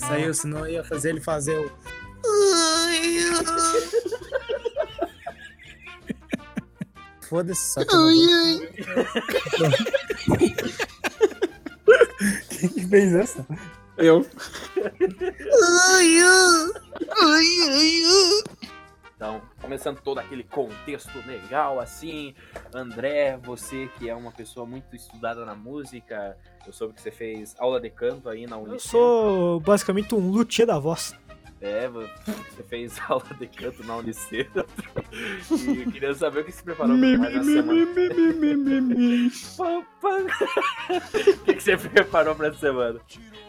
saiu, senão eu ia fazer ele fazer o. Foda-se, só que. vou- Quem que fez essa? Eu. Então, começando todo aquele contexto legal assim, André, você que é uma pessoa muito estudada na música, eu soube que você fez aula de canto aí na Eu Unicentro. sou basicamente um luthier da voz. É, você fez aula de canto na Unicentro. E eu queria saber o que você preparou pra mais na semana. O que que você preparou pra essa semana?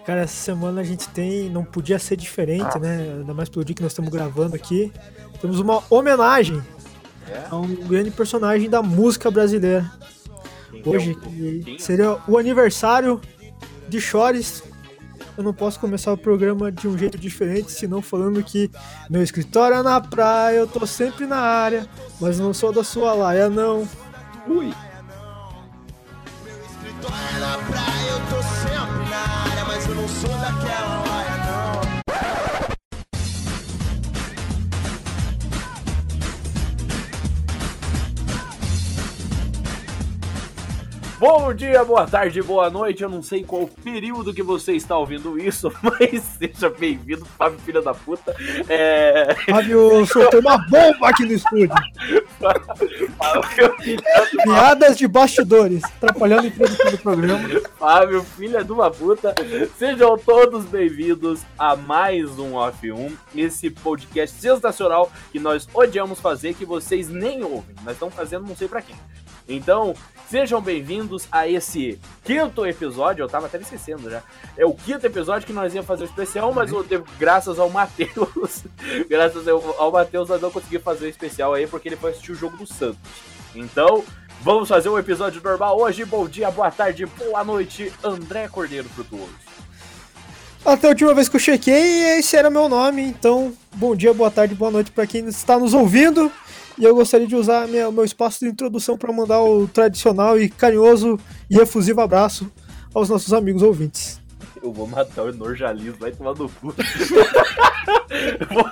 Cara, essa semana a gente tem. Não podia ser diferente, né? Ainda mais pelo dia que nós estamos gravando aqui. Temos uma homenagem É? a um grande personagem da música brasileira. Quem que é Hoje, o- que quem? seria o aniversário de Chores. Eu não posso começar o programa de um jeito diferente, senão falando que meu escritório é na praia, eu tô sempre na área, mas não sou da sua laia, não. Ui. Escritório na praia, eu tô sempre na área, mas eu não sou daquela Bom dia, boa tarde, boa noite. Eu não sei qual período que você está ouvindo isso, mas seja bem-vindo, Fábio Filha da Puta. É... Fábio soltou uma bomba aqui no estúdio. Fábio, Piadas de bastidores, atrapalhando a produção do programa. Fábio, filha de uma puta. Sejam todos bem-vindos a mais um Off 1, esse podcast sensacional que nós odiamos fazer, que vocês nem ouvem. Nós estamos fazendo não sei pra quem. Então, sejam bem-vindos a esse quinto episódio. Eu tava até me esquecendo já. É o quinto episódio que nós íamos fazer o especial, mas eu graças ao Matheus, graças ao, ao Matheus, nós não conseguimos fazer o especial aí porque ele foi assistir o jogo do Santos. Então, vamos fazer um episódio normal hoje. Bom dia, boa tarde, boa noite, André Cordeiro Frutuoso. Até a última vez que eu chequei, esse era meu nome. Então, bom dia, boa tarde, boa noite para quem está nos ouvindo. E eu gostaria de usar minha- meu espaço de introdução para mandar o tradicional e carinhoso e efusivo abraço aos nossos amigos ouvintes. Eu vou matar o Norjalismo, vai tomar no cu. bom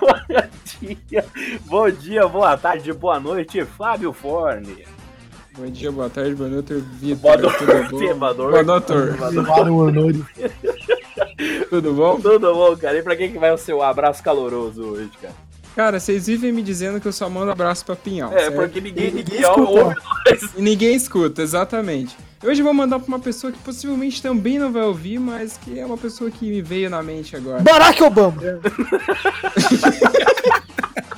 dia, bom dia, boa tarde, boa noite, Fábio Forne. Bom dia, boa tarde, boa noite, Vitor. Boa noite. Boa noite, tudo bom? Tudo bom, cara? E pra quem que vai o seu abraço caloroso hoje, cara? Cara, vocês vivem me dizendo que eu só mando abraço pra Pinhal. É, certo? porque ninguém, Ninguém ninguém escuta. ouve nós. E ninguém escuta, exatamente. Hoje eu vou mandar pra uma pessoa que possivelmente também não vai ouvir, mas que é uma pessoa que me veio na mente agora. Barack Obama!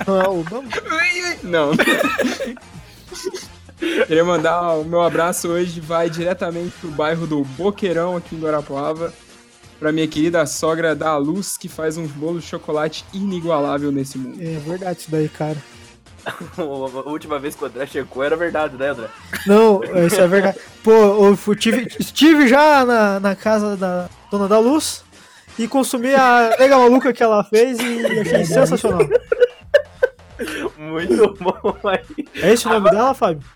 Não é o Obama? Não. Queria mandar o meu abraço hoje, vai diretamente pro bairro do Boqueirão, aqui em Guarapuava. Pra minha querida sogra da Luz, que faz um bolo de chocolate inigualável nesse mundo. É verdade isso daí, cara. A última vez que o André checou era verdade, né, André? Não, isso é verdade. Pô, eu fui- tive, estive já na, na casa da Dona da Luz e consumi a nega maluca que ela fez e achei sensacional. Muito bom aí. É esse o nome dela, Fábio?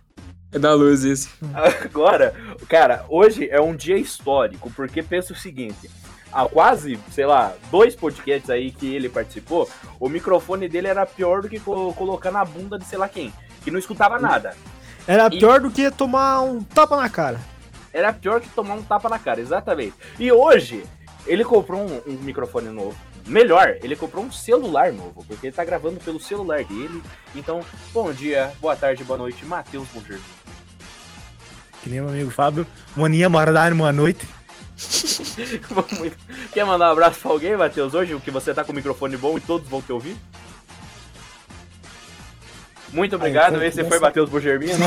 É da Luz isso. Agora, cara, hoje é um dia histórico, porque pensa o seguinte. Há quase, sei lá, dois podcasts aí que ele participou, o microfone dele era pior do que co- colocar na bunda de sei lá quem, que não escutava nada. Era E- pior do que tomar um tapa na cara. Era pior que tomar um tapa na cara, exatamente. E hoje, ele comprou um, um microfone novo. Melhor, ele comprou um celular novo, porque ele tá gravando pelo celular dele. Então, bom dia, boa tarde, boa noite, Matheus Bunger. Que nem meu amigo Fábio. Moninha, bora dar uma noite. Quer mandar um abraço pra alguém, Matheus, hoje? Que você tá com o microfone bom e todos vão te ouvir? Muito obrigado, então, esse foi Matheus Bugermino.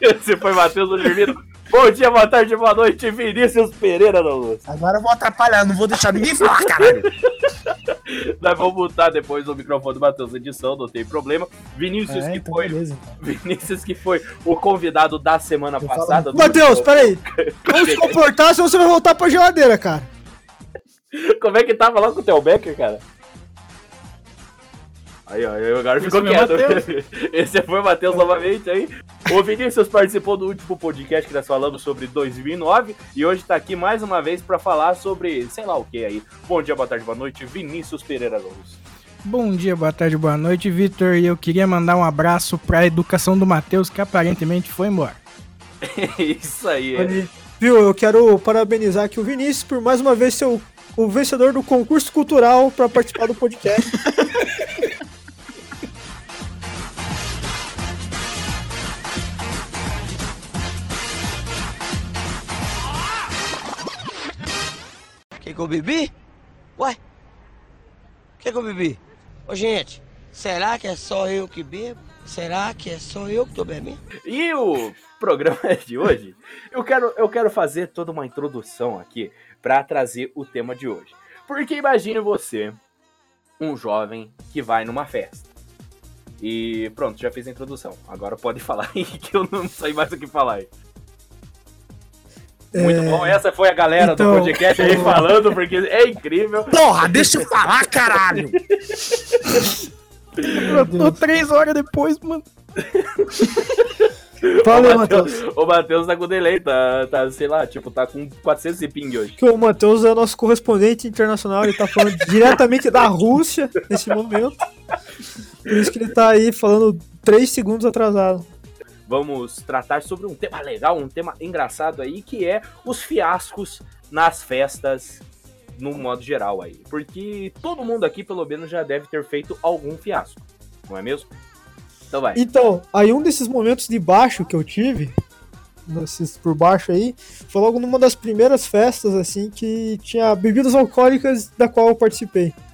esse foi Matheus Bugermino. Bom dia, boa tarde, boa noite, Vinícius Pereira da Luz. Agora eu vou atrapalhar, não vou deixar ninguém falar, caralho. Nós vamos botar depois o microfone do Matheus edição, não tem problema. Vinícius, É, que então foi. beleza. Então. Vinícius, que foi o convidado da semana Eu passada. falo- Matheus, peraí. Vamos se comportar, senão você vai voltar pra geladeira, cara. Como é que tava lá com o Theo Becker, cara? Aí, ó, aí agora ficou quieto. Esse foi o Matheus novamente aí. O Vinícius participou do último podcast que nós falamos sobre 2009 e hoje tá aqui mais uma vez pra falar sobre sei lá o que aí. Bom dia, boa tarde, boa noite, Vinícius Pereira Luz. Bom dia, boa tarde, boa noite, Vitor. E eu queria mandar um abraço pra educação do Matheus, que aparentemente foi embora. Isso aí. é. Viu, eu quero parabenizar aqui o Vinícius por mais uma vez ser o, o vencedor do concurso cultural para participar do podcast. Que que eu bebi? Ué? Que que eu bebi? Ô gente, será que é só eu que bebo? Será que é só eu que tô bebendo? E o programa de hoje, eu quero, eu quero fazer toda uma introdução aqui pra trazer o tema de hoje. Porque imagine você, um jovem que vai numa festa. E pronto, já fiz a introdução. Agora pode falar aí que eu não sei mais o que falar aí. Muito bom, essa foi a galera então, do podcast aí falando, porque é incrível. Porra, deixa eu falar, caralho! Eu tô três horas depois, mano. Fala o Matheus. Matheus, o Matheus tá com delay, tá, tá, sei lá, tipo, tá com 400 e ping hoje. Que o Matheus é nosso correspondente internacional, ele tá falando diretamente da Rússia nesse momento. Por isso que ele tá aí falando 3 segundos atrasado. Vamos tratar sobre um tema legal, um tema engraçado aí, que é os fiascos nas festas no modo geral aí. Porque todo mundo aqui, pelo menos, já deve ter feito algum fiasco, não é mesmo? Então vai. Então, aí um desses momentos de baixo que eu tive, nesses por baixo aí, foi logo numa das primeiras festas, assim, que tinha bebidas alcoólicas da qual eu participei.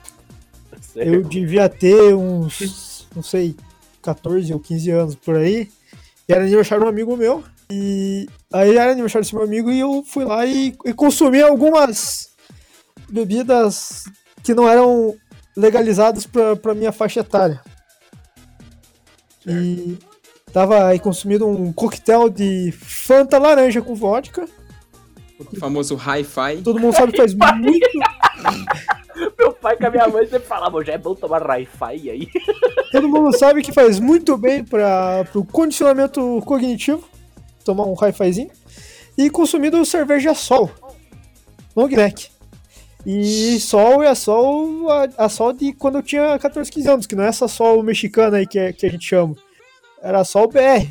Eu devia ter uns, não sei, 14 ou 15 anos por aí. E era aniversário de um amigo meu. E aí era aniversário desse meu amigo e eu fui lá e, e consumi algumas bebidas que não eram legalizadas pra, pra minha faixa etária. E tava aí consumindo um coquetel de Fanta laranja com vodka. O famoso hi-fi. Todo mundo sabe que faz muito, Meu pai com a minha mãe sempre falavam, já é bom tomar Wi-Fi aí. todo mundo sabe que faz muito bem para o condicionamento cognitivo. Tomar um hi-fizinho. E consumindo cerveja Sol. Long neck. E Sol é a Sol, a, a Sol de quando eu tinha 14, 15 anos, que não é essa Sol mexicana aí que, é- que a gente chama. Era Sol BR.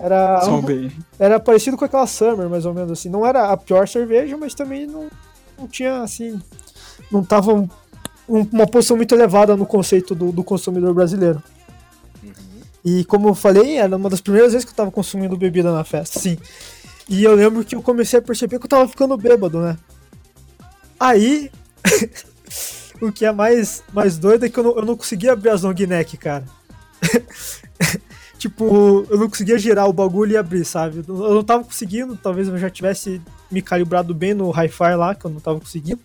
Era, um bem. era parecido com aquela Summer, mais ou menos assim. Não era a pior cerveja, mas também não, não tinha, assim... Não tava um- uma posição muito elevada no conceito do, do consumidor brasileiro. E como eu falei, era uma das primeiras vezes que eu tava consumindo bebida na festa, sim. E eu lembro que eu comecei a perceber que eu tava ficando bêbado, né? Aí, o que é mais, mais doido é que eu não, eu não conseguia abrir as long neck, cara. tipo, eu não conseguia girar o bagulho e abrir, sabe? Eu não tava conseguindo, talvez eu já tivesse me calibrado bem no hi-fi lá, que eu não tava conseguindo.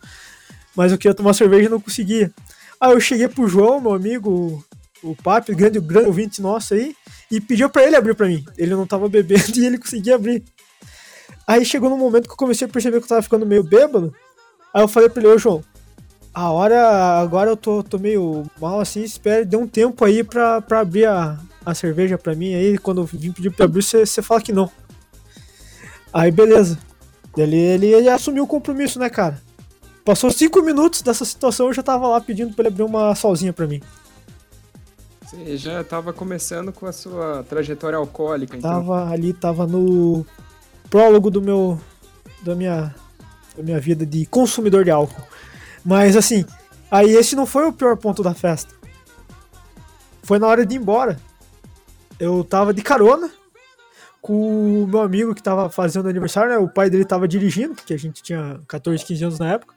Mas eu queria tomar cerveja e não conseguia. Aí eu cheguei pro João, meu amigo, o Papi, grande, grande ouvinte nosso aí, e pediu pra ele abrir pra mim. Ele não tava bebendo e ele conseguia abrir. Aí chegou num momento que eu comecei a perceber que eu tava ficando meio bêbado. Aí eu falei pra ele, ô João, a hora, agora eu tô, tô meio mal assim, espere, dê um tempo aí pra, pra abrir a, a cerveja pra mim. Aí quando eu vim pedir pra abrir, você fala que não. Aí beleza. Ele, ele, ele assumiu o compromisso, né, cara? Passou cinco minutos dessa situação, eu já tava lá pedindo pra ele abrir uma solzinha pra mim. Você já tava começando com a sua trajetória alcoólica, então. Tava ali, tava no prólogo do meu. da minha. da minha vida de consumidor de álcool. Mas assim, aí esse não foi o pior ponto da festa. Foi na hora de ir embora. Eu tava de carona com o meu amigo que tava fazendo aniversário, né? O pai dele tava dirigindo, porque a gente tinha 14, 15 anos na época.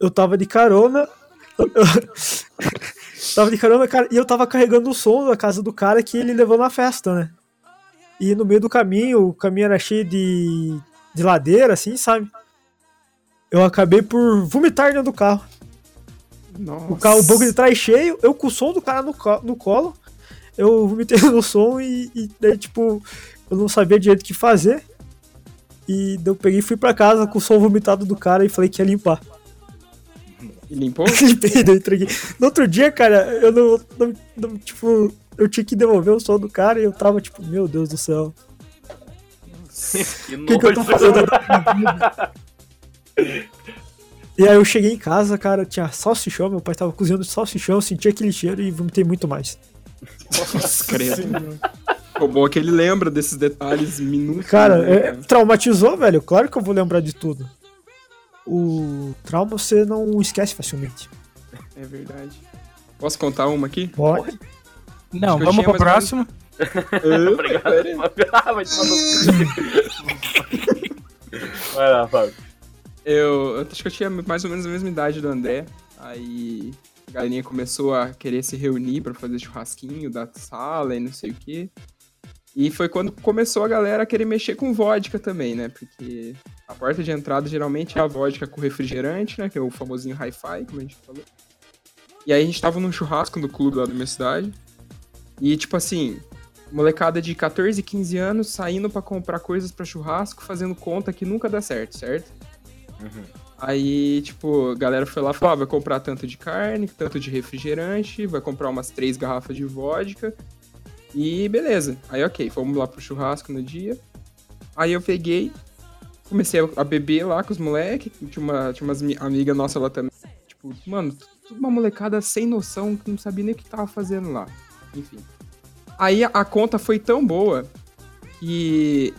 Eu tava de carona. tava de carona, cara, e eu tava carregando o som da casa do cara que ele levou na festa, né? E no meio do caminho, o caminho era cheio de, de ladeira, assim, sabe? Eu acabei por vomitar dentro do carro. Nossa. O carro, o banco de trás cheio, eu com o som do cara no, co- no colo, eu vomitei no som e, e daí, tipo, eu não sabia direito o que fazer. E eu peguei e fui pra casa com o som vomitado do cara e falei que ia limpar. E limpou? Limpei, daí entreguei. No outro dia, cara, eu não, não, não, Tipo, eu tinha que devolver o som do cara e eu tava tipo, meu Deus do céu. Que O que, que eu tô fazendo? E aí eu cheguei em casa, cara, tinha salsichão, meu pai tava cozinhando salsichão, eu senti aquele cheiro e vomitei muito mais. Nossa, credo. O bom é que ele lembra desses detalhes minutos. Cara, né, é- traumatizou, velho. Claro que eu vou lembrar de tudo. O trauma você não esquece facilmente. É verdade. Posso contar uma aqui? Pode. Não, que vamos pro mais próximo. Obrigado. Ah, vai tomar no- Vai lá, Fábio. Eu, eu acho que eu tinha mais ou menos a mesma idade do André. Aí a galerinha começou a querer se reunir pra fazer churrasquinho da sala e não sei o quê. E foi quando começou a galera a querer mexer com vodka também, né? Porque a porta de entrada geralmente é a vodka com refrigerante, né? Que é o famosinho hi-fi, como a gente falou. E aí a gente tava num churrasco no clube lá da minha cidade. E tipo assim, molecada de 14, 15 anos saindo pra comprar coisas pra churrasco, fazendo conta que nunca dá certo, certo? Aí, tipo, a galera foi lá e falou: ah, vai comprar tanto de carne, tanto de refrigerante, vai comprar umas três garrafas de vodka. E beleza. Aí, ok, fomos lá pro churrasco no dia. Aí eu peguei, comecei a beber lá com os moleques. Tinha, uma, tinha umas mi- amigas nossas lá também. Tipo, mano, uma molecada sem noção que não sabia nem o que tava fazendo lá. Enfim. Aí a, a conta foi tão boa que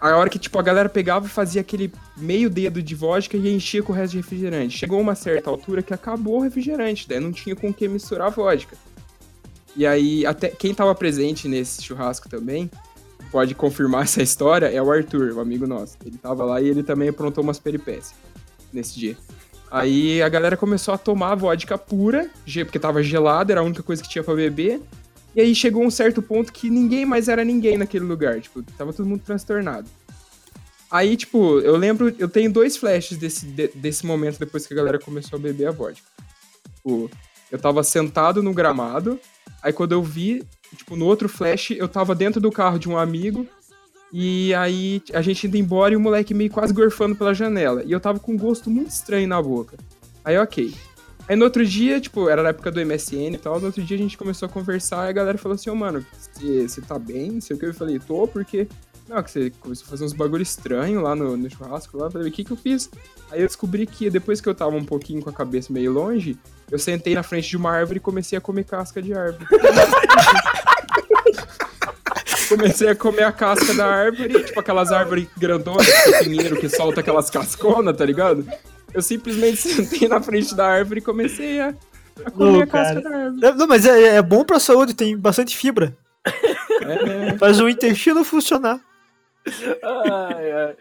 a hora que, tipo, a galera pegava e fazia aquele meio dedo de vodka e enchia com o resto de refrigerante. Chegou uma certa altura que acabou o refrigerante, daí não tinha com o que misturar a vodka. E aí, até quem tava presente nesse churrasco também, pode confirmar essa história, é o Arthur, o amigo nosso. Ele tava lá e ele também aprontou umas peripécias nesse dia. Aí a galera começou a tomar vodka pura, porque tava gelada, era a única coisa que tinha pra beber. E aí chegou um certo ponto que ninguém mais era ninguém naquele lugar, tipo, tava todo mundo transtornado. Aí, tipo, eu lembro, eu tenho dois flashes desse, de- desse momento depois que a galera começou a beber a vodka. Tipo, eu tava sentado no gramado, aí quando eu vi, tipo, no outro flash, eu tava dentro do carro de um amigo, e aí a gente indo embora e o moleque meio quase gorfando pela janela. E eu tava com um gosto muito estranho na boca. Aí, ok. Aí no outro dia, tipo, era na época do MSN e tal, no outro dia a gente começou a conversar e a galera falou assim, ô mano, você tá bem? Sei o que. Eu falei, tô, porque. Não, que você começou a fazer uns bagulho estranho lá no, no churrasco lá. Eu falei, o que que eu fiz? Aí eu descobri que depois que eu tava um pouquinho com a cabeça meio longe, eu sentei na frente de uma árvore e comecei a comer casca de árvore. comecei a comer a casca da árvore, tipo aquelas árvores grandonas, tipo pinheiro que solta aquelas casconas, tá ligado? Eu simplesmente sentei na frente da árvore e comecei a, a comer a casca da árvore. É, Não, mas é, é bom pra saúde, tem bastante fibra. É, Faz o intestino funcionar. Ai, ai.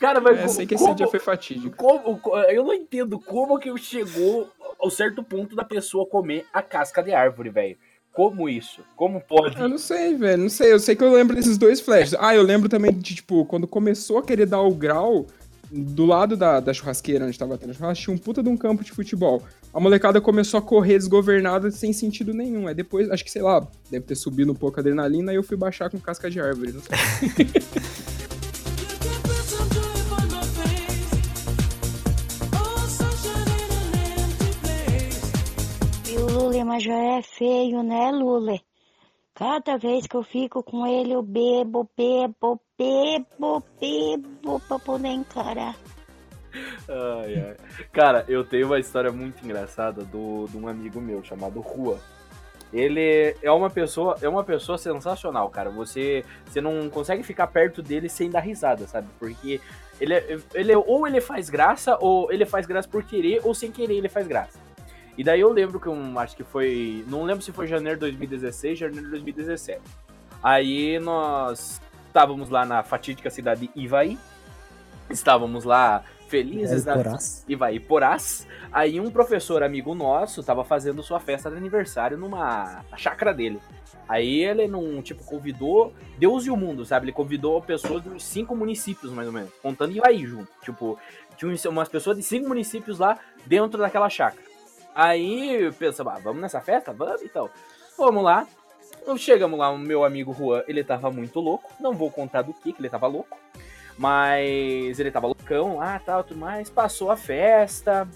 Cara, mas é, co- sei que esse como, dia foi fatídico. como- co- eu não entendo como que chegou ao certo ponto da pessoa comer a casca de árvore, velho. Como isso? Como pode? Eu não sei, velho, não sei. Eu sei que eu lembro desses dois flashes. Ah, eu lembro também de, tipo, quando começou a querer dar o grau, do lado da, da churrasqueira onde tava tendo churrasco, tinha um puta de um campo de futebol. A molecada começou a correr desgovernada sem sentido nenhum. Aí depois, acho que, sei lá, deve ter subido um pouco a adrenalina e eu fui baixar com casca de árvore. Não sei. Mas já é feio, né, Lule? Cada vez que eu fico com ele, eu bebo, bebo, bebo, bebo pra poder encarar. Ai, ai. Cara, eu tenho uma história muito engraçada do, de um amigo meu chamado Rua. Ele é uma pessoa, é uma pessoa sensacional, cara. Você, você não consegue ficar perto dele sem dar risada, sabe? Porque ele, é- ele é- ou ele faz graça, ou ele faz graça por querer, ou sem querer ele faz graça. E daí eu lembro que um, acho que foi, não lembro se foi janeiro de 2016, janeiro de 2017. Aí nós estávamos lá na fatídica cidade de Ivaí. Estávamos lá felizes, né? Ivaí Porás. Aí um professor amigo nosso tava fazendo sua festa de aniversário numa na chácara dele. Aí ele não, tipo, convidou Deus e o mundo, sabe? Ele convidou pessoas dos cinco municípios, mais ou menos, contando Ivaí junto. Tipo, tinha umas pessoas de cinco municípios lá dentro daquela chácara. Aí pensa, ah, vamos nessa festa? Vamos então. Vamos lá. Chegamos lá, o meu amigo Juan, ele tava muito louco. Não vou contar do que que ele tava louco. Mas ele tava loucão lá, tal, tudo mais. Passou a festa.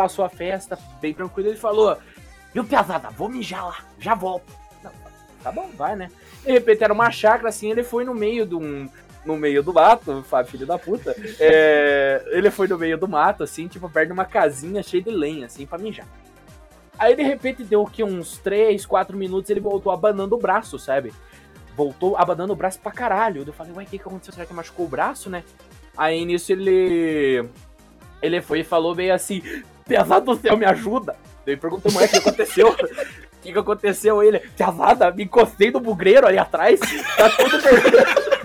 passou a festa, bem tranquilo, ele falou, viu, pesada, vou mijar lá, já volto. Não, tá bom, vai, né? De repente era uma chácara, assim, ele foi no meio de um... No meio do mato, Fábio, filho da puta. É, ele foi no meio do mato, assim, tipo, perto de uma casinha cheia de lenha, assim, pra mijar. Aí, de repente, deu que uns 3, 4 minutos, ele voltou abanando o braço, sabe? Voltou abanando o braço pra caralho. Eu falei, ué, o que, que aconteceu? Será que machucou o braço, né? Aí, nisso, ele... Ele foi e falou meio assim, pesado do céu, me ajuda. Eu perguntei, mulher, o que aconteceu? O que, que aconteceu? Ele, pesada, me encostei no bugreiro ali atrás, tá tudo vermelho.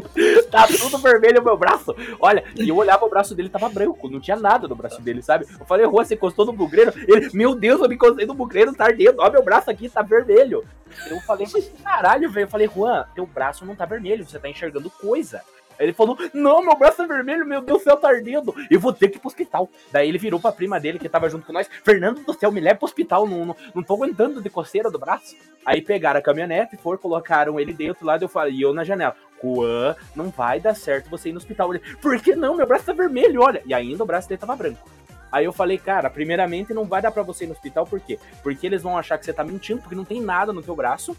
tá tudo vermelho o meu braço. Olha, e eu olhava o braço dele, tava branco, não tinha nada no braço dele, sabe? Eu falei, Rua, você encostou no bugreiro? Ele, meu Deus, eu me encostei no bugreiro, tá ardendo. Ó, meu braço aqui tá vermelho. Eu falei, mas caralho, velho. Eu falei, Juan, teu braço não tá vermelho, você tá enxergando coisa. Aí ele falou, não, meu braço é vermelho, meu Deus do céu, tá ardendo. Eu vou ter que ir pro hospital. Daí ele virou pra prima dele, que tava junto com nós. Fernando do céu, me leva pro hospital, não, não, não tô aguentando de coceira do braço. Aí pegaram a caminhonete, foram, colocaram ele dentro lá, eu falei, e eu na janela. Juan, não vai dar certo você ir no hospital. Ele, por que não? Meu braço tá vermelho, olha. E ainda o braço dele tava branco. Aí eu falei, cara, primeiramente não vai dar pra você ir no hospital, por quê? Porque eles vão achar que você tá mentindo, porque não tem nada no teu braço.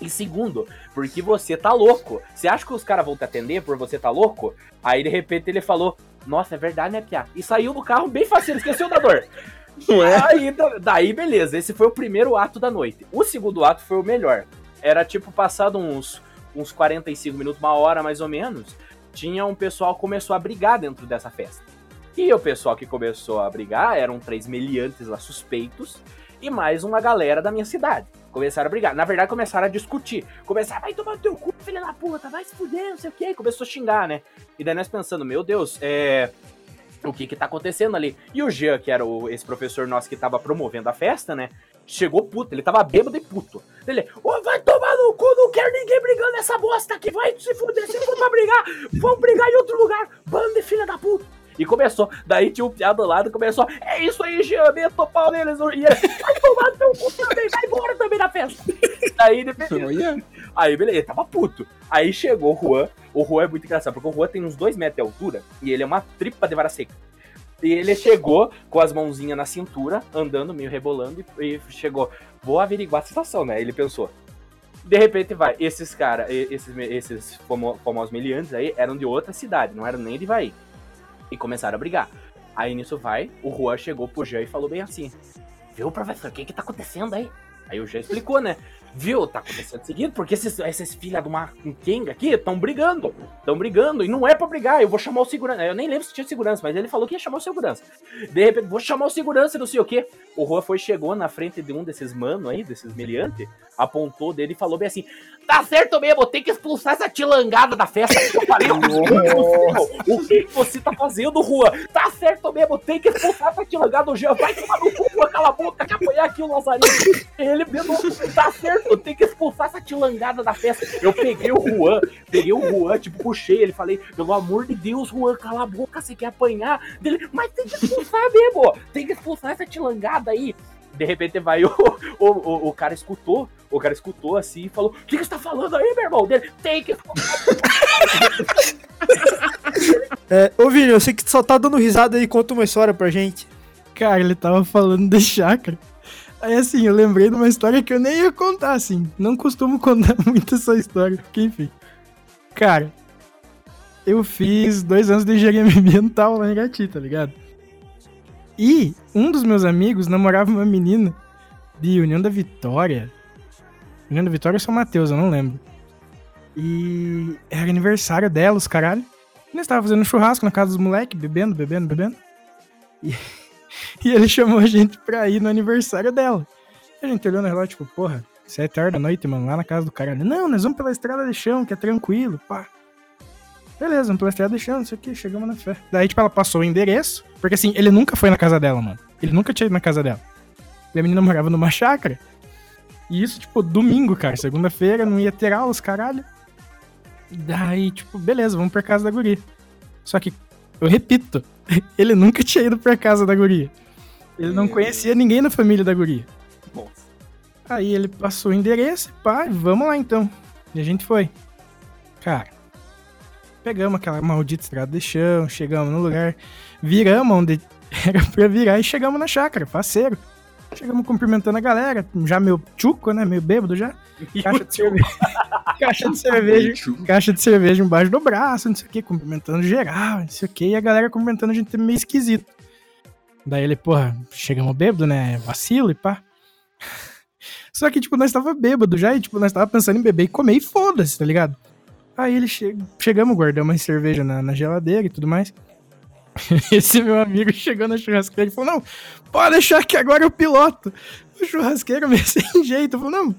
E segundo, porque você tá louco. Você acha que os caras vão te atender por você tá louco? Aí de repente ele falou, nossa, é verdade, né, Pia? E saiu do carro bem fácil, esqueceu da dor. Não é? Aí, da- daí, beleza, esse foi o primeiro ato da noite. O segundo ato foi o melhor. Era tipo, passado uns, uns 45 minutos, uma hora mais ou menos, tinha um pessoal que começou a brigar dentro dessa festa. E o pessoal que começou a brigar eram três meliantes lá suspeitos e mais uma galera da minha cidade. Começaram a brigar. Na verdade, começaram a discutir. Começaram, vai tomar no teu cu, filha da puta, vai se fuder, não sei o quê. Começou a xingar, né? E daí nós pensando, meu Deus, é o que que tá acontecendo ali. E o Jean, que era o, esse professor nosso que tava promovendo a festa, né? Chegou puto, ele tava bêbado e puto. Ele, ô, vai tomar no cu, não quero ninguém brigando nessa bosta aqui, vai se fuder, se for pra brigar, vamos brigar em outro lugar, bando de filha da puta. E começou, daí tinha um piado do lado, começou, é isso aí, Jean, meto o pau neles, e ele, vai tomar teu cu também, vai embora também da festa. Daí, beleza. Aí, beleza, ele tava puto. Aí chegou o Juan. O Juan é muito engraçado, porque o Juan tem uns dois metros de altura e ele é uma tripa de vara seca. E ele chegou com as mãozinhas na cintura, andando, meio rebolando, e, e chegou, vou averiguar a situação, né? Ele pensou. De repente vai, esses caras, esses, esses famo- famosos meliantes aí eram de outra cidade, não eram nem de Ivaí. E começaram a brigar. Aí nisso vai, o Juan chegou pro Jean e falou bem assim: Viu, professor, o que que tá acontecendo aí? Aí o Jean explicou, né? Viu, tá acontecendo o seguinte, porque esses, esses filha de uma Kenga aqui estão brigando. Estão brigando, e não é pra brigar, eu vou chamar o segurança. Eu nem lembro se tinha segurança, mas ele falou que ia chamar o segurança. De repente, vou chamar o segurança, não sei o quê. O Juan foi, chegou na frente de um desses mano aí, desses meliantes, apontou dele e falou bem assim: Tá certo mesmo, tem que expulsar essa tilangada da festa. Eu falei, "Não é o que você tá fazendo, Juan? Tá certo mesmo, tem que expulsar essa tilangada do Jean. Vai tomar no cu, cala a boca, que apanhar aqui o Lazarinho. Ele mesmo, tá certo, tem que expulsar essa tilangada da festa. Eu peguei o Juan, peguei o Juan, tipo, puxei ele, falei, pelo amor de Deus, Juan, cala a boca, você quer apanhar? Dele, mas tem que expulsar mesmo, tem que expulsar essa tilangada aí. De repente vai o, o, o, o cara escutou, o cara escutou assim e falou: O que, que você tá falando aí, meu irmão? Dele, tem que É, ô Vini, eu sei que tu só tá dando risada aí, conta uma história pra gente. Cara, ele tava falando de chácara. Aí assim, eu lembrei de uma história que eu nem ia contar, assim. Não costumo contar muito essa história, porque enfim. Cara, eu fiz dois anos de engenharia ambiental lá em Irati, tá ligado? E um dos meus amigos namorava uma menina de União da Vitória. União da Vitória ou São Mateus, eu não lembro. E era aniversário dela, os caralho. E nós tava fazendo churrasco na casa dos moleques, bebendo, bebendo, bebendo. E, e ele chamou a gente pra ir no aniversário dela. A gente olhou no relógio, tipo, porra, sete horas da noite, mano, lá na casa do cara. Não, nós vamos pela estrada de chão, que é tranquilo, pá. Beleza, vamos pela estrada de chão, não sei o que, chegamos na fé. Daí, tipo, ela passou o endereço, porque assim, ele nunca foi na casa dela, mano. Ele nunca tinha ido na casa dela. E a menina morava numa chácara. E isso, tipo, domingo, cara. Segunda-feira, não ia ter aulas, caralho. Daí, tipo, beleza, vamos pra casa da guria. Só que, eu repito, ele nunca tinha ido pra casa da guria. Ele não conhecia ninguém na família da guria. Aí ele passou o endereço, pá, vamos lá então. E a gente foi. Cara, pegamos aquela maldita estrada de chão, chegamos no lugar, viramos onde Era pra virar e chegamos na chácara, parceiro. Chegamos cumprimentando a galera, já meio tchuco, né? Meio bêbado já. Caixa de cerveja. caixa de cerveja. Caixa de cerveja embaixo do braço, não sei o que, cumprimentando geral, não sei o que, e a galera cumprimentando a gente meio esquisito. Daí ele, porra, chegamos bêbado, né? Vacilo e pá. Só que, tipo, nós tava bêbado já e, tipo, nós tava pensando em beber e comer e foda-se, tá ligado? Aí ele che... chegamos, guardamos uma cerveja na, na geladeira e tudo mais. Esse meu amigo chegou na churrasqueira e falou: Não, pode deixar que agora eu piloto. O churrasqueiro meio sem jeito. Falou: Não,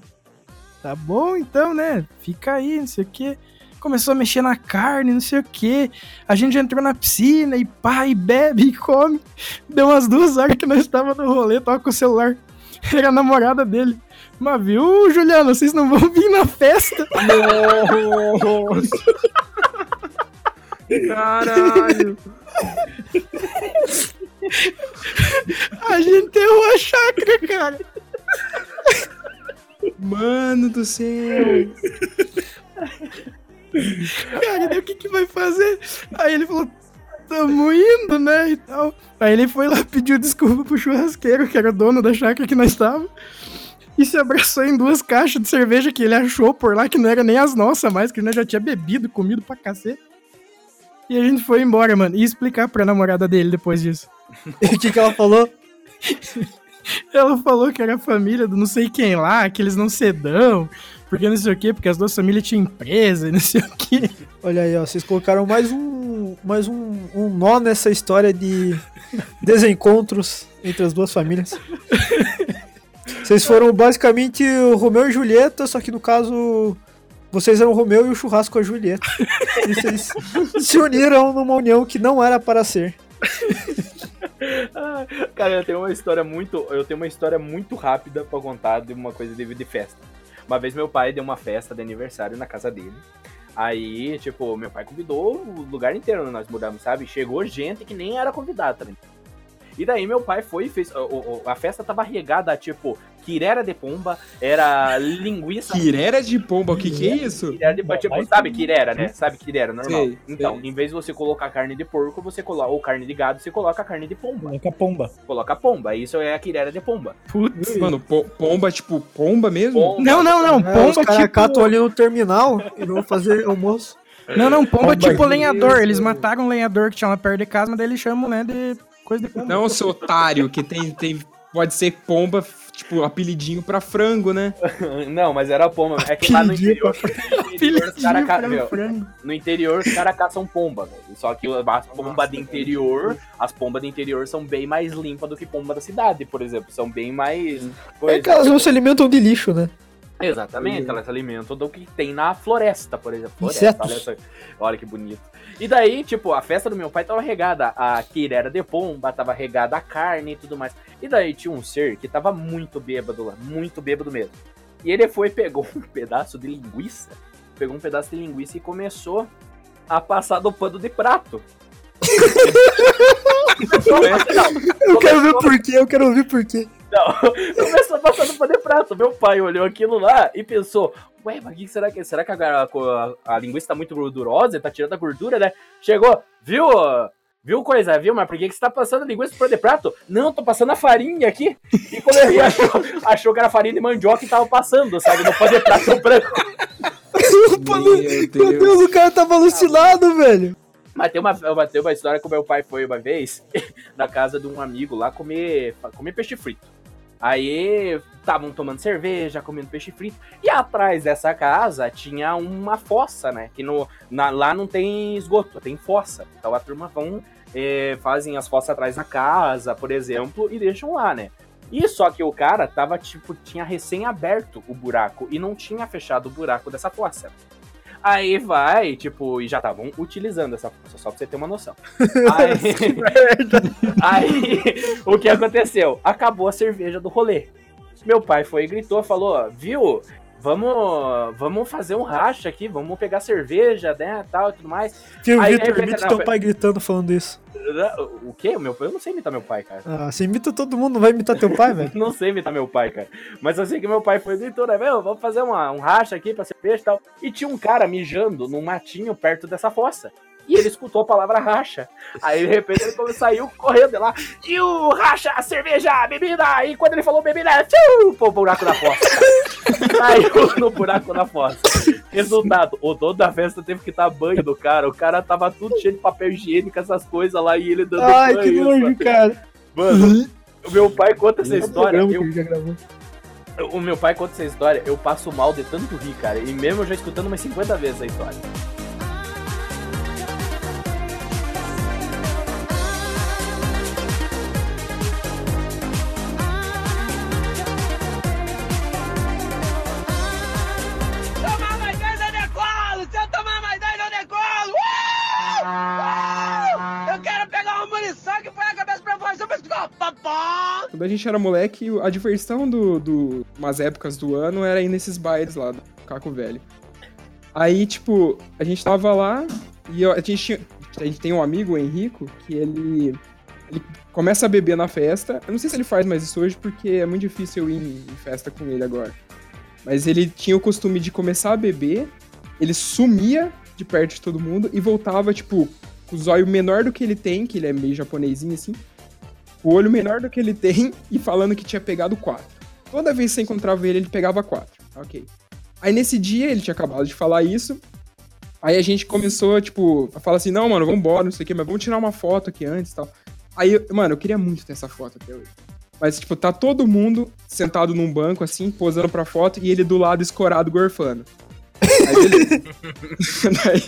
tá bom então, né? Fica aí, não sei o que. Começou a mexer na carne, não sei o que. A gente entrou na piscina e pá, e bebe e come. Deu umas duas horas que nós estávamos no rolê, tava com o celular. Era a namorada dele. Mas viu, Juliano, vocês não vão vir na festa? Nossa! Caralho! A gente errou a chácara, cara. Mano do céu! Cara, daí o que que vai fazer? Aí ele falou, tamo indo, né, e tal. Aí ele foi lá, pediu desculpa pro churrasqueiro, que era o dono da chácara que nós estávamos. E se abraçou em duas caixas de cerveja que ele achou por lá, que não era nem as nossas mais, que nós já tinha bebido, comido pra cacete. E a gente foi embora, mano. E explicar pra namorada dele depois disso. E o que, que ela falou? Ela falou que era a família do não sei quem lá, que eles não sedão, porque não sei o quê, porque as duas famílias tinham empresa e não sei o quê. Olha aí, ó, vocês colocaram mais um, mais um, um nó nessa história de desencontros entre as duas famílias. Vocês foram basicamente o Romeu e Julieta, só que no caso vocês eram o Romeu e o churrasco a Julieta. E vocês se uniram numa união que não era para ser. Ah, Cara, eu tenho uma história muito. Eu tenho uma história muito rápida pra contar de uma coisa de, de festa. Uma vez meu pai deu uma festa de aniversário na casa dele. Aí, tipo, meu pai convidou o lugar inteiro, né? nós mudamos, sabe? Chegou gente que nem era convidada, tá ligado? E daí meu pai foi e fez. o- o- A festa tava regada a, tipo, quirera de pomba, era linguiça. Quirera de pomba, o que que é isso? Quirera de, tipo, sabe quirera, né? Sabe quirera, normal. Sei, então, sei. em vez de você colocar carne de porco, você coloca, ou carne de gado, você coloca carne de pomba. Coloca pomba. Coloca pomba, isso é a quirera de pomba. Putz. Mano, po- pomba, tipo, pomba mesmo? Pomba, Não, não, não. É, os Pomba caras tipo. catam ali no terminal e vão fazer almoço. Não, não, pomba Pomba tipo lenhador. Eles mataram um lenhador que tinha lá perto de casa, mas daí eles chamam, né, de coisa de pomba. Não, seu otário, que tem, tem. Pode ser pomba, tipo, apelidinho pra frango, né? Não, mas era pomba. É que lá no interior, no interior os caras Apelidinho ca- pra meu, frango. no interior os caras caçam pomba, velho. Só que as pombas do interior, as pombas do interior são bem mais limpas do que pomba da cidade, por exemplo. São bem mais. É coisa. que elas não se alimentam de lixo, né? Exatamente, elas se alimentam do que tem na floresta, por exemplo. Floresta, olha, só- olha que bonito. E daí, tipo, a festa do meu pai tava regada a quirera de pomba, tava regada a carne e tudo mais. E daí tinha um ser que tava muito bêbado lá, muito bêbado mesmo. E ele foi, pegou um pedaço de linguiça, pegou um pedaço de linguiça e começou a passar do pano de prato. Eu quero ver por quê, eu quero ver por quê. Não, começou a passar no pano de prato. Meu pai olhou aquilo lá e pensou: Ué, mas o que será que é? Será que a, a- a linguiça tá muito gordurosa? Tá tirando a gordura, né? Chegou, viu? Viu coisa, viu? Mas por que, que você tá passando linguiça pano de prato? Não, tô passando a farinha aqui. E quando ele achou, achou que era farinha de mandioca e tava passando, sabe? No pano de prato branco. Meu Meu Deus, o cara tava alucinado, velho. Mas tem uma, uma- tem uma história que o meu pai foi uma vez na casa de um amigo lá comer, comer peixe frito. Aí estavam tomando cerveja, comendo peixe frito. E atrás dessa casa tinha uma fossa, né? Que no, na- lá não tem esgoto, tem fossa. Então a turma vão, eh, fazem as fossas atrás da casa, por exemplo, e deixam lá, né? E só que o cara tava, tipo, tinha recém aberto o buraco e não tinha fechado o buraco dessa fossa. Aí vai, tipo, e já estavam utilizando essa força, só pra você ter uma noção. Aí, aí, o que aconteceu? Acabou a cerveja do rolê. Meu pai foi e gritou, falou, viu? Vamos, vamos fazer um racha aqui, vamos pegar cerveja, né, tal e tudo mais. Viu, Aí, Vitor, imita não, teu pai gritando falando isso. O quê? O meu pai? Eu não sei imitar meu pai, cara. Ah, você imita todo mundo, não vai imitar teu pai, velho? Não sei imitar meu pai, cara. Mas eu sei que meu pai foi gritou, né, meu? Vamos fazer uma, um racha aqui pra cerveja e tal. E tinha um cara mijando num matinho perto dessa fossa. E ele escutou a palavra racha. Aí de repente ele saiu correndo lá, e o racha, a cerveja, a bebida, e quando ele falou bebida, tchiu, pô, buraco da fossa. Caiu no buraco da fossa. Resultado, o dono da festa teve que dar banho do cara. O cara tava tudo cheio de papel higiênico, essas coisas lá, e ele dando Ai, banho. que nojo, cara. Mano, o meu pai conta essa É história. eu- o meu pai conta essa história, eu passo mal de tanto rir, cara. E mesmo eu já escutando umas 50 vezes essa história. Quando a gente era moleque, a diversão do, do umas épocas do ano era ir nesses bailes lá do Caco Velho. Aí, tipo, a gente tava lá e a gente a gente tem um amigo, o Henrico, que ele ele começa a beber na festa. Eu não sei se ele faz mais isso hoje porque é muito difícil eu ir em, em festa com ele agora. Mas ele tinha o costume de começar a beber, ele sumia de perto de todo mundo e voltava, tipo, com o zóio menor do que ele tem, que ele é meio japonesinho assim o olho menor do que ele tem e falando que tinha pegado quatro. Toda vez que você encontrava ele, ele pegava quatro. Ok. Aí nesse dia, ele tinha acabado de falar isso. Aí a gente começou, tipo, a falar assim: não, mano, vambora, não sei o quê, mas vamos tirar uma foto aqui antes e tal. Aí, mano, eu queria muito ter essa foto até hoje. Mas, tipo, tá todo mundo sentado num banco, assim, posando pra foto, e ele do lado escorado, gorfando. Aí, beleza. Daí,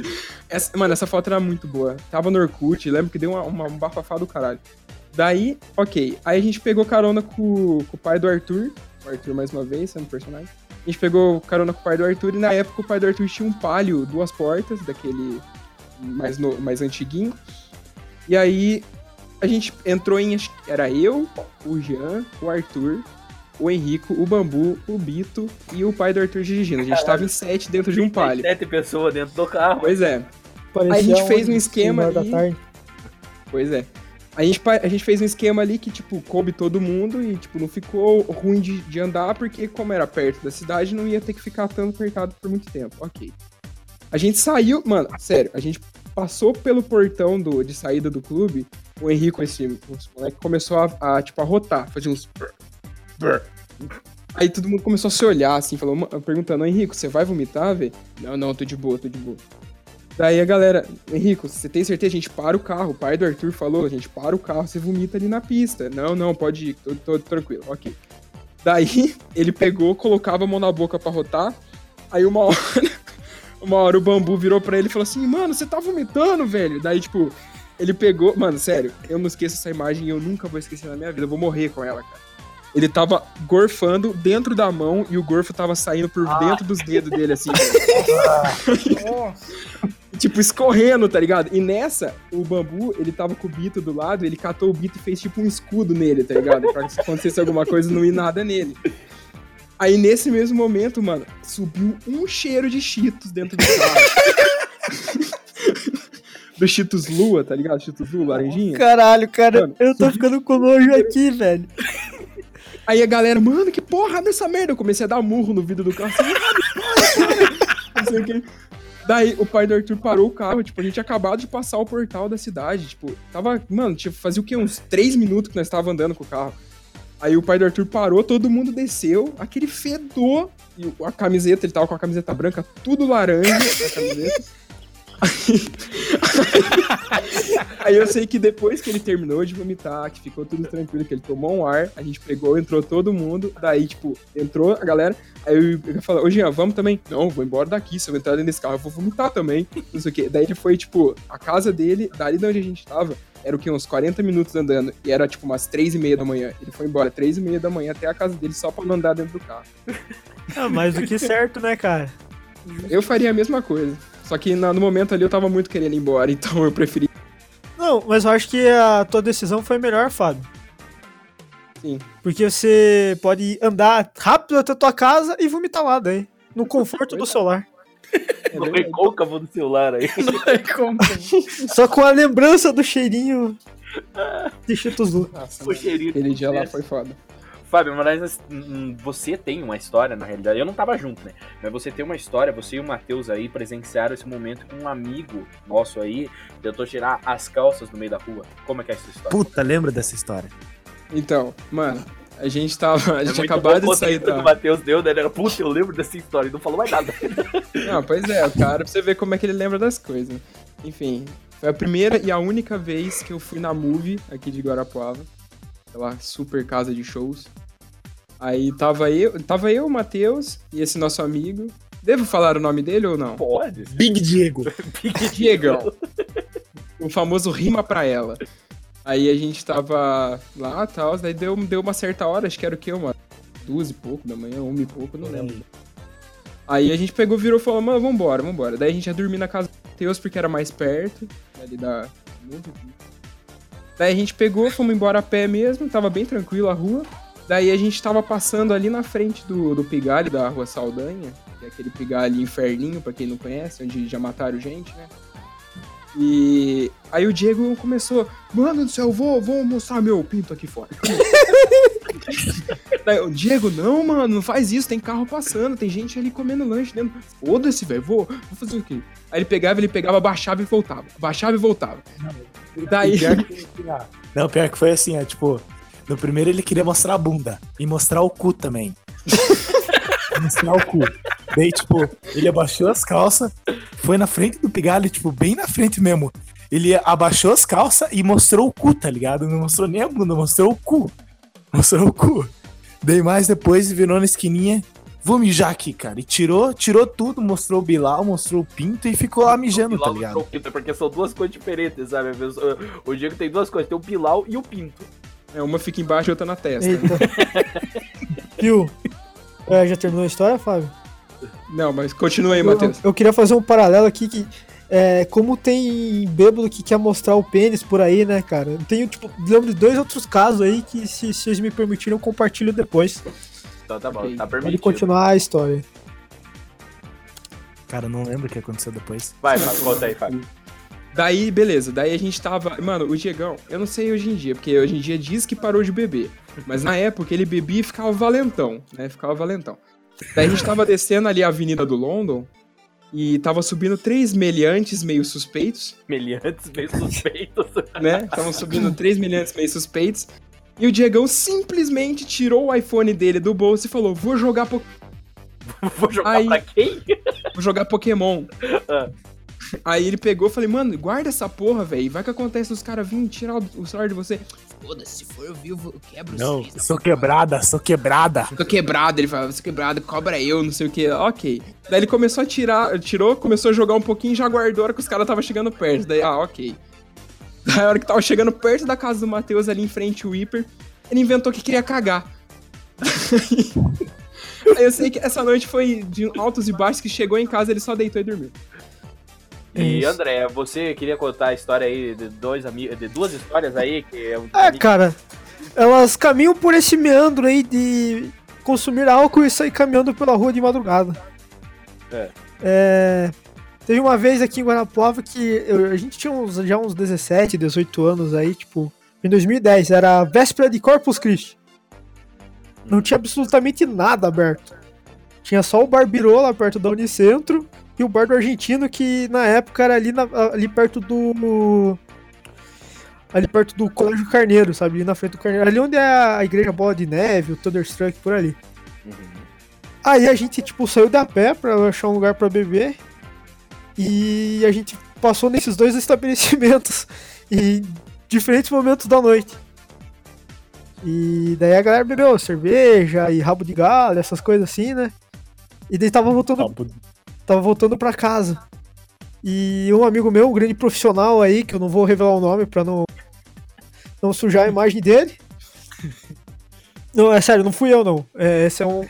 essa- mano, essa foto era muito boa. Tava no Orkut, lembro que deu uma, uma, um bafafá do caralho. Daí, ok. Aí a gente pegou carona com, com o pai do Arthur. O Arthur, mais uma vez, sendo personagem. A gente pegou carona com o pai do Arthur e na época o pai do Arthur tinha um palio, duas portas, daquele mais, no, mais antiguinho. E aí a gente entrou em. Era eu, o Jean, o Arthur, o Henrico, o Bambu, o Bito e o pai do Arthur dirigindo. A gente tava em sete dentro de um palio. Sete pessoas dentro do carro. Pois é. Parecia Aí a gente fez um esquema uma da ali. tarde. Pois é. A gente, a gente fez um esquema ali que, tipo, coube todo mundo e, tipo, não ficou ruim de, de andar, porque como era perto da cidade, não ia ter que ficar tão apertado por muito tempo. Ok. A gente saiu, mano, sério, a gente passou pelo portão do, de saída do clube, o Henrique, esse, esse moleque, começou a, a, tipo, a rotar, fazer uns... Aí todo mundo começou a se olhar, assim, falou, "Ma- perguntando, Henrico, você vai vomitar, velho? Não, não, tô de boa, tô de boa. Daí a galera, Henrico, você tem certeza? A gente para o carro. O pai do Arthur falou, a gente para o carro, você vomita ali na pista. Não, não, pode ir, tô, tô tranquilo, ok. Daí ele pegou, colocava a mão na boca pra rotar. Aí uma hora, uma hora o bambu virou pra ele e falou assim: Mano, você tá vomitando, velho. Daí, tipo, ele pegou. Mano, sério, eu não esqueço essa imagem e eu nunca vou esquecer na minha vida. Eu vou morrer com ela, cara. Ele tava gorfando dentro da mão e o gorfo tava saindo por dentro dos dedos dele, assim. tipo, escorrendo, tá ligado? E nessa, o bambu, ele tava com o Bito do lado, ele catou o Bito e fez tipo um escudo nele, tá ligado? Pra que se acontecesse alguma coisa, não ir nada nele. Aí nesse mesmo momento, mano, subiu um cheiro de Cheetos dentro do carro. do Cheetos Lua, tá ligado? Cheetos Lua, laranjinha. Caralho, cara, Mano, eu tô ficando com nojo aqui, velho. Aí a galera, mano, que porra dessa merda? Eu comecei a dar murro no vidro do carro. Assim, "Ah, para, para." Não sei o quê. Daí o pai do Arthur parou o carro, tipo, a gente tinha acabado de passar o portal da cidade, tipo, tava, mano, tipo, fazia o quê? Uns três minutos que nós tava andando com o carro. Aí o pai do Arthur parou, todo mundo desceu, aquele fedor, e a camiseta, ele tava com a camiseta branca, tudo laranja, a camiseta. Aí, aí eu sei que depois que ele terminou de vomitar, que ficou tudo tranquilo, que ele tomou um ar, a gente pegou, entrou todo mundo, daí, tipo, entrou a galera, aí eu, eu falei, ô Jean, vamos também? Não, vou embora daqui, se eu entrar dentro desse carro, eu vou vomitar também, não sei o quê. Daí ele foi, tipo, a casa dele, dali de onde a gente tava, era o quê? Uns 40 minutos andando, e era, tipo, umas 3 e meia da manhã. Ele foi embora 3 e meia da manhã até a casa dele só pra não andar dentro do carro. Ah, mais do que certo, né, cara? Eu faria a mesma coisa. Só que na- no momento ali eu tava muito querendo ir embora, então eu preferi. Não, mas eu acho que a tua decisão foi melhor, Fábio. Sim. Porque você pode andar rápido até a tua casa e vomitar lá daí. No conforto do celular. É No recôncavo do celular aí. Só com a lembrança do cheirinho de Cheetos. Nossa, O cheirinho aquele dia lá foi foda. Fábio, mas hum, você tem uma história, na realidade. Eu não tava junto, né? Mas você tem uma história, você e o Matheus aí presenciaram esse momento com um amigo nosso aí, tentou tirar as calças no meio da rua. Como é que é essa história? Puta, lembra dessa história? Então, mano, a gente tava. A É gente bom de sair que o da. Matheus deu, né? Ele Era, Puta, eu lembro dessa história e não falou mais nada. Não, pois é, o cara, pra você ver como é que ele lembra das coisas. Enfim, foi a primeira e a única vez que eu fui na Movie aqui de Guarapuava. Aquela super casa de shows. Aí tava eu, tava eu, o Matheus e esse nosso amigo. Devo falar o nome dele ou não? Pode. Big Diego. Diegão. o famoso rima pra ela. Aí a gente tava lá e tal, daí deu, deu uma certa hora, acho que era o quê? Uma duas e pouco da manhã, uma e pouco, não lembro. Aí a gente pegou, virou e falou, mano, vambora, vambora. Daí a gente ia dormir na casa do Matheus porque era mais perto, ali da... Daí a gente pegou, fomos embora a pé mesmo, tava bem tranquilo a rua. Daí a gente tava passando ali na frente do, do Pigalho, da Rua Saldanha, que é aquele Pigalho inferninho, pra quem não conhece, onde já mataram gente, né? E aí o Diego começou, mano do céu, vou, vou mostrar meu pinto aqui fora. Daí, o Diego, não, mano, não faz isso, tem carro passando, tem gente ali comendo lanche dentro. Foda-se, velho, vou, vou fazer o quê? Aí ele pegava, ele pegava, baixava e voltava. Baixava e voltava. Daí. Pior que- Não, pior que foi assim, é tipo, no primeiro ele queria mostrar a bunda e mostrar o cu também. mostrar o cu. Daí, tipo, ele abaixou as calças, foi na frente do pigalho, tipo, bem na frente mesmo. Ele abaixou as calças e mostrou o cu, tá ligado? Não mostrou nem a bunda, mostrou o cu. Mostrou o cu. Daí mais depois virou na esquininha, vou mijar aqui, cara. E tirou, tirou tudo, mostrou o Bilal, mostrou o pinto e ficou lá mijando, tá ligado? mostrou o pinto, Porque são duas coisas diferentes, sabe? O Diego tem duas coisas, tem o pilau e o pinto. É, uma fica embaixo e outra na testa. Eita. Viu? É, já terminou a história, Fábio? Não, mas continua aí, Eu, Matheus. eu queria fazer um paralelo aqui que. É, como tem bêbado que quer mostrar o pênis por aí, né, cara? Eu tenho, tipo, lembro de dois outros casos aí que, se, se vocês me permitirem, eu compartilho depois. Então tá bom, tá Pode permitido. continuar a história. Cara, eu não lembro o que aconteceu depois. Vai, Fábio, conta aí, Fábio. Daí, beleza. Daí a gente tava. Mano, o Diegão, eu não sei hoje em dia, porque hoje em dia diz que parou de beber. Mas na época ele bebia e ficava valentão, né? Ficava valentão. Daí a gente tava descendo ali a Avenida do London e tava subindo três meliantes meio suspeitos, Meliantes meio suspeitos. né? Estavam subindo três meliantes meio suspeitos. E o Diegão simplesmente tirou o iPhone dele do bolso e falou: Vou jogar, po- Vou jogar Aí- pra quem? vou jogar Pokémon. Aí ele pegou e falei, mano, guarda essa porra, velho. Vai que acontece os caras virem tirar o, o celular de você. Foda-se, se for eu vivo, eu quebro Não, vocês. sou quebrada, sou quebrada. Tô quebrado, ele fala, sou quebrado, cobra eu, não sei o que. Ok. Daí ele começou a tirar, tirou, começou a jogar um pouquinho e já guardou a hora que os caras estavam chegando perto. Daí, ah, ok. Daí a hora que tava chegando perto da casa do Matheus, ali em frente o Whipper, ele inventou que queria cagar. Aí eu sei que essa noite foi de altos e baixos, que chegou em casa, ele só deitou e dormiu. E Isso. André, você queria contar a história aí de dois amigos, de duas histórias aí que é um É, cara, elas caminham por esse meandro aí de consumir álcool e sair caminhando pela rua de madrugada. É. É, Teve uma vez aqui em Guarapuava que eu- a gente tinha uns- já uns 17, 18 anos aí, tipo, em 2010, era a véspera de Corpus Christi. Não tinha absolutamente nada aberto. Tinha só o Bar Birô lá perto da Unicentro e o Bar do Argentino, que na época era ali, na- ali perto do. Ali perto do Colégio Carneiro, sabe? Ali na frente do Carneiro. Ali onde é a Igreja Bola de Neve, o Thunderstruck, por ali. Aí a gente, tipo, saiu da pé pra achar um lugar pra beber. E a gente passou nesses dois estabelecimentos em diferentes momentos da noite. E daí a galera bebeu cerveja e rabo de galo, essas coisas assim, né? E daí tava voltando, tava voltando pra casa. E um amigo meu, um grande profissional aí, que eu não vou revelar o nome pra não, não sujar a imagem dele. Não, é sério, não fui eu não. É, esse é um.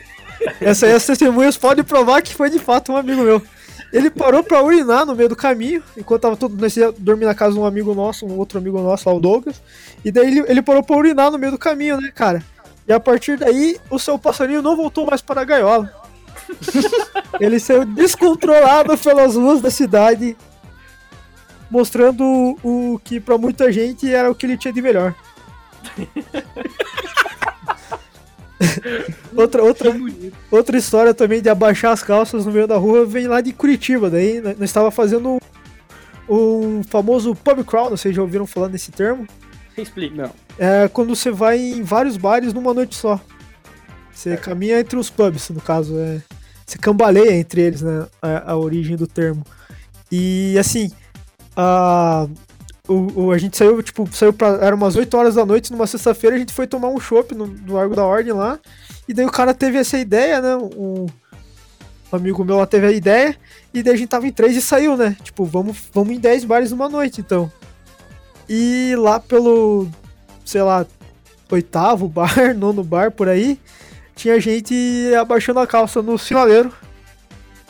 Essa aí as testemunhas podem provar que foi de fato um amigo meu. Ele parou pra urinar no meio do caminho, enquanto tava todo nós ia dormir na casa de um amigo nosso, um outro amigo nosso lá, o Douglas. E daí ele, ele parou pra urinar no meio do caminho, né, cara? E a partir daí, o seu passarinho não voltou mais para a gaiola. Ele saiu descontrolado pelas ruas da cidade, mostrando o, o que pra muita gente era o que ele tinha de melhor. Outra, outra, outra história também de abaixar as calças no meio da rua vem lá de Curitiba. Daí nós estava fazendo um, um famoso pub crawl, não sei se já ouviram falar nesse termo. Explica. Não. É quando você vai em vários bares numa noite só. Você caminha entre os pubs, no caso. É, você cambaleia entre eles, né? A, a origem do termo. E assim, a, o, o- a gente saiu, tipo, saiu pra. Era umas 8 horas da noite numa sexta-feira, a gente foi tomar um chopp no, no Largo da Ordem lá. E daí o cara teve essa ideia, né? Um, um amigo meu lá teve a ideia. E daí a gente tava em três e saiu, né? Tipo, vamos, vamos em 10 bares numa noite, então. E lá pelo, sei lá, oitavo bar, nono bar por aí, tinha gente abaixando a calça no sinaleiro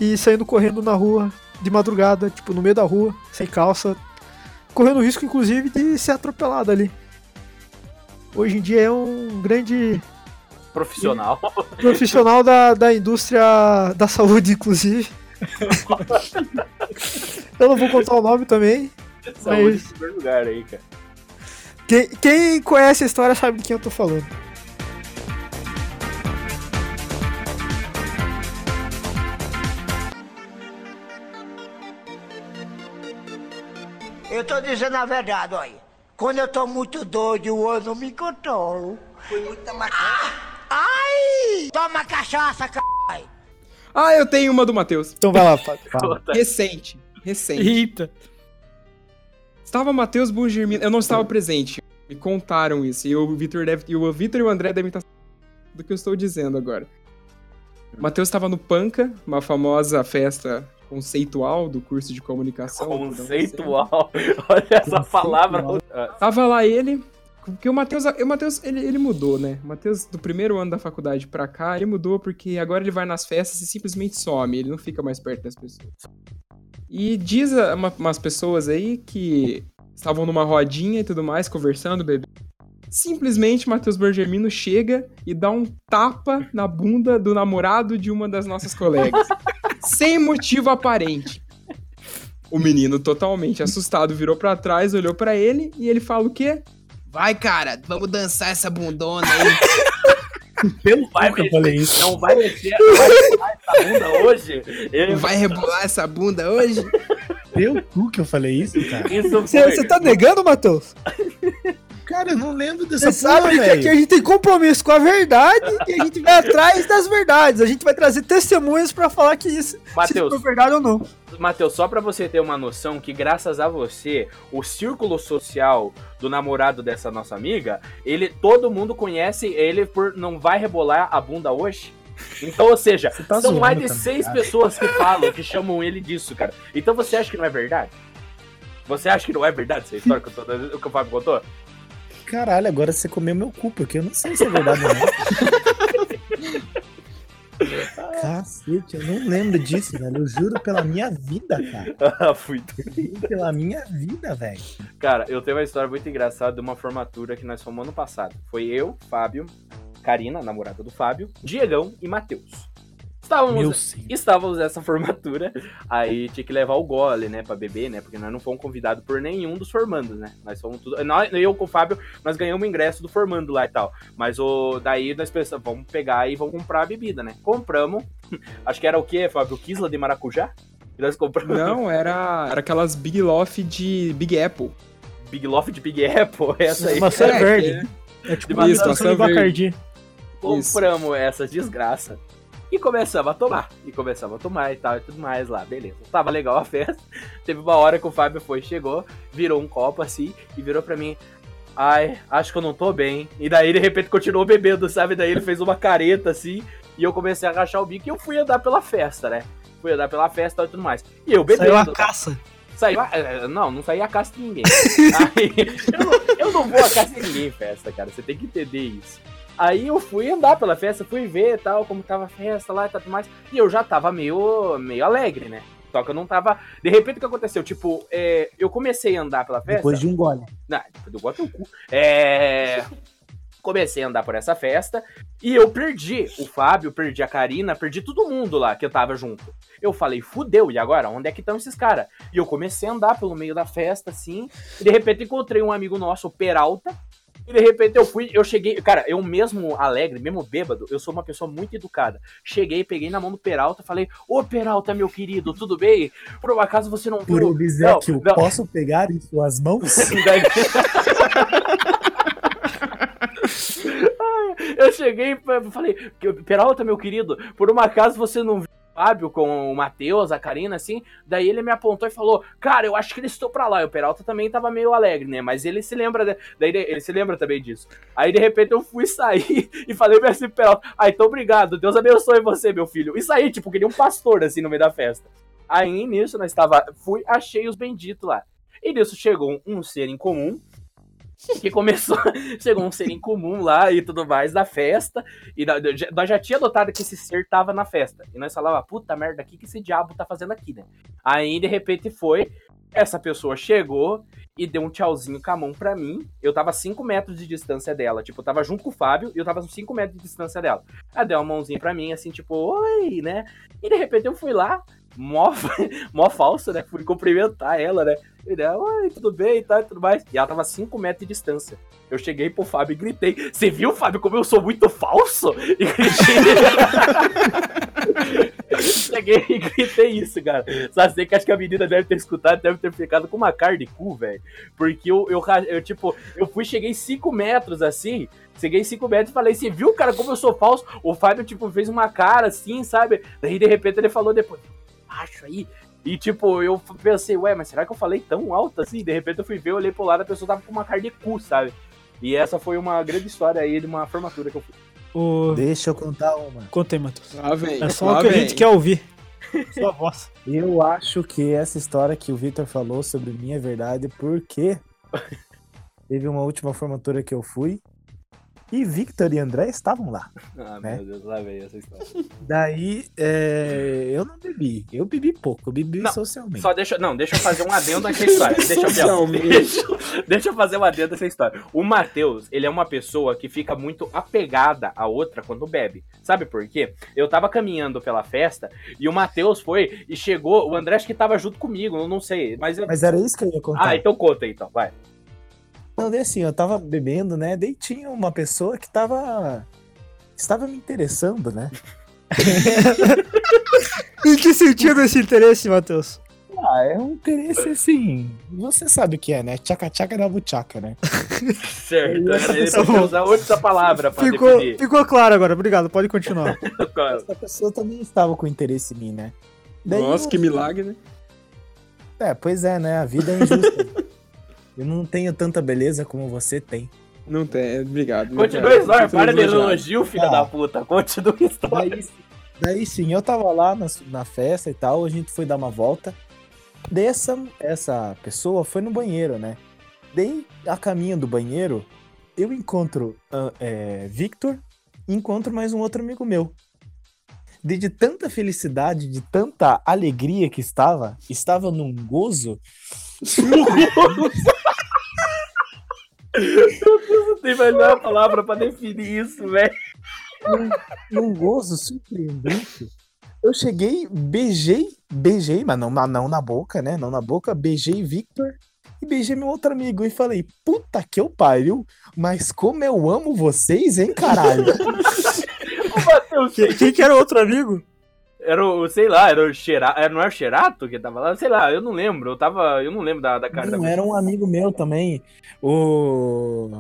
e saindo correndo na rua de madrugada, tipo, no meio da rua, sem calça, correndo risco, inclusive, de ser atropelado ali. Hoje em dia é um grande Profissional. profissional da, da indústria da saúde, inclusive. Eu não vou contar o nome também. Saúde em primeiro lugar aí, cara. Quem, quem conhece a história sabe de quem eu tô falando. Eu tô dizendo a verdade, olha. Quando eu tô muito doido, eu não me controlo. Foi muita maconha. ai! Toma cachaça, c... Ah, eu tenho uma do Matheus. Então vai lá, Fábio. Recente. Recente. Eita. Estava Matheus Bungermino. Eu não estava presente. Me contaram isso. E o Vitor deve. E o Vitor e o André devem estar do que eu estou dizendo agora. O Matheus estava no Panca, uma famosa festa conceitual do curso de comunicação. Conceitual. Olha essa palavra. Ah, Tava lá ele. Porque o Matheus, o Matheus ele, ele mudou, né? O Matheus, do primeiro ano da faculdade pra cá, ele mudou porque agora ele vai nas festas e simplesmente some, ele não fica mais perto das pessoas. E diz a- uma- umas pessoas aí que estavam numa rodinha e tudo mais, conversando, bebendo. Simplesmente Matheus Bergermino chega e dá um tapa na bunda do namorado de uma das nossas colegas. sem motivo aparente. O menino, totalmente assustado, virou pra trás, olhou pra ele e ele fala o quê? Vai, cara, vamos dançar essa bundona aí. Pelo cu que eu falei isso. Não vai mexer, essa bunda hoje. Ele Vai rebolar essa bunda hoje? Pelo cu que eu falei isso, cara. Isso Você foi. você tá negando, Matheus? Cara, eu não lembro dessa Você sabe que aqui a gente tem compromisso com a verdade e a gente vai atrás das verdades. A gente vai trazer testemunhas pra falar que isso se for verdade ou não. Matheus, só pra você ter uma noção que graças a você, o círculo social do namorado dessa nossa amiga, ele todo mundo conhece ele por não vai rebolar a bunda hoje. Então, ou seja, tá são mais de também, seis cara. pessoas que falam, que chamam ele disso, cara. Então você acha que não é verdade? Você acha que não é verdade essa história que, eu tô, que o Fábio contou? Caralho, agora você comeu meu cu, porque eu não sei se é verdade ou não. Cacete, eu não lembro disso, velho. Eu juro pela minha vida, cara. Fui Juro pela minha vida, velho. Cara, eu tenho uma história muito engraçada de uma formatura que nós fomos ano passado. Foi eu, Fábio, Karina, namorada do Fábio, Diegão e Matheus. Estávamos, estávamos nessa formatura, aí tinha que levar o gole, né, pra beber, né, porque nós não fomos convidados por nenhum dos formandos, né, nós fomos tudo, nós, eu com o Fábio, nós ganhamos o ingresso do formando lá e tal, mas o, daí nós pensamos, vamos pegar e vamos comprar a bebida, né, compramos, acho que era o quê, Fábio, Kisla de maracujá? E nós compramos Não, era, era aquelas Big Loft de Big Apple. Big Loft de Big Apple, essa aí. Maçã É, verde. É tipo de uma maçã maçã verde. Bacardi. compramos essa desgraça e começamos a tomar. E começamos a tomar e tal e tudo mais lá, beleza. Tava legal a festa. Teve uma hora que o Fábio foi, chegou, virou um copo assim e virou pra mim. Ai, acho que eu não tô bem. E daí, de repente, continuou bebendo, sabe? Daí ele fez uma careta assim. E eu comecei a rachar o bico e eu fui andar pela festa, né? Fui andar pela festa e tudo mais. E eu bebendo. Saiu a caça. Saiu a- eh, Não, não saía a caça de ninguém. Aí, eu, não, eu não vou a caça de ninguém em festa, cara. Você tem que entender isso. Aí eu fui andar pela festa, fui ver tal, como tava a festa lá e tudo mais. E eu já tava meio, meio alegre, né? Só que eu não tava. De repente o que aconteceu? Tipo, é, eu comecei a andar pela festa. Depois de um gole. Não, depois do gosto teu cu. É. Comecei a andar por essa festa e eu perdi o Fábio, perdi a Karina, perdi todo mundo lá que eu tava junto. Eu falei, fudeu, e agora? Onde é que estão esses caras? E eu comecei a andar pelo meio da festa, assim, e de repente encontrei um amigo nosso, o Peralta, E de repente eu fui, eu cheguei, cara, eu mesmo alegre, mesmo bêbado, eu sou uma pessoa muito educada. Cheguei, peguei na mão do Peralta, falei: Ô Peralta, meu querido, tudo bem? Por um acaso você não Por viu? Obséquio, não. posso pegar em suas mãos? Eu cheguei e falei, Peralta, meu querido, por um acaso você não viu Fábio com o Matheus, a Karina, assim? Daí ele me apontou e falou, cara, eu acho que eles estão pra lá. E o Peralta também tava meio alegre, né? Mas ele se lembra, de- daí ele, se lembra também disso. Aí de repente eu fui sair e falei pra esse Peralta, ah, então obrigado, Deus abençoe você, meu filho. E saí, tipo, que nem um pastor, assim, no meio da festa. Aí nisso nós tava, fui, achei os benditos lá. E nisso chegou um ser em comum, que começou, chegou um ser em comum lá e tudo mais da festa, e da- nós já tinha notado que esse ser tava na festa, e nós falava, puta merda, o que, que esse diabo tá fazendo aqui, né? Aí, de repente, foi, essa pessoa chegou e deu um tchauzinho com a mão pra mim, eu tava a 5 metros de distância dela, tipo, eu tava junto com o Fábio, e eu tava a 5 metros de distância dela. Ela deu uma mãozinha pra mim, assim, tipo, oi, né? E, de repente, eu fui lá, mó, mó falso, né? Fui cumprimentar ela, né? E ela, oi, tudo bem e tal, tudo mais. E ela tava a 5 metros de distância. Eu cheguei pro Fábio e gritei: Você viu, Fábio, como eu sou muito falso? E gritei. cheguei e gritei isso, cara. Só sei que acho que a menina deve ter escutado, deve ter ficado com uma cara de cu, velho. Porque eu, eu, eu, tipo, eu fui, cheguei 5 metros assim. Cheguei 5 metros e falei, você viu, cara, como eu sou falso? O Fábio, tipo, fez uma cara assim, sabe? Daí, de repente, ele falou depois, baixo aí. E, tipo, eu pensei, ué, mas será que eu falei tão alto assim? De repente eu fui ver, eu olhei pro lado, a pessoa tava com uma cara de cu, sabe? E essa foi uma grande história aí de uma formatura que eu fui. Ô, Deixa eu contar uma. Conta aí, Matheus. Vem. É só lá o que a vem. gente quer ouvir. Sua voz. Eu acho que essa história que o Victor falou sobre mim é verdade, porque teve uma última formatura que eu fui e Victor e André estavam lá. Ah, Né? meu Deus, lá veio essa história. Daí, é, eu não bebi. Eu bebi pouco, eu bebi Não, socialmente. Só deixa. Não, deixa eu fazer um adendo nessa história. Deixa eu, deixa, eu- deixa eu fazer um adendo nessa história. O Matheus, ele é uma pessoa que fica muito apegada à outra quando bebe. Sabe por quê? Eu tava caminhando pela festa e o Matheus foi e chegou. O André acho que tava junto comigo, eu não sei. Mas eu. Mas era isso que eu ia contar. Ah, então conta aí, então, vai. Não, daí assim, eu tava bebendo, né? Daí tinha uma pessoa que tava. Estava me interessando, né? Em que sentido esse interesse, Matheus? Ah, é um interesse assim. Você sabe o que é, né? Tchaca-tchaca da buchaca, né? Certo. Ele Tá usar outra palavra pra Ficou, definir. ficou claro agora, obrigado, pode continuar. Essa pessoa também estava com interesse em mim, né? Daí Nossa, eu- que milagre, né? É, pois é, né? A vida é injusta. eu não tenho tanta beleza como você tem. Não tem, obrigado. Continua a história, para de elogio, filho Ah. da puta. Continua a história. Daí, daí sim, eu tava lá na, na festa e tal, a gente foi dar uma volta. Dessa essa pessoa foi no banheiro, né? Daí, a caminho do banheiro, eu encontro ah, é, Victor e encontro mais um outro amigo meu. De, de tanta felicidade, de tanta alegria que estava, estava num gozo. Não tem melhor palavra pra definir isso, velho. num gozo surpreendente. Eu cheguei, beijei, beijei, mas não, na- não na boca, né? Não na boca, beijei Victor e beijei meu outro amigo e falei, puta que eu pariu, mas como eu amo vocês, hein, caralho? O Matheus Quem, quem que era o outro amigo? Era o, sei lá, era o Xerato, não era o Xerato que tava lá? Sei lá, eu não lembro, eu tava, eu não lembro da, da cara Não, da era um amigo meu também, o...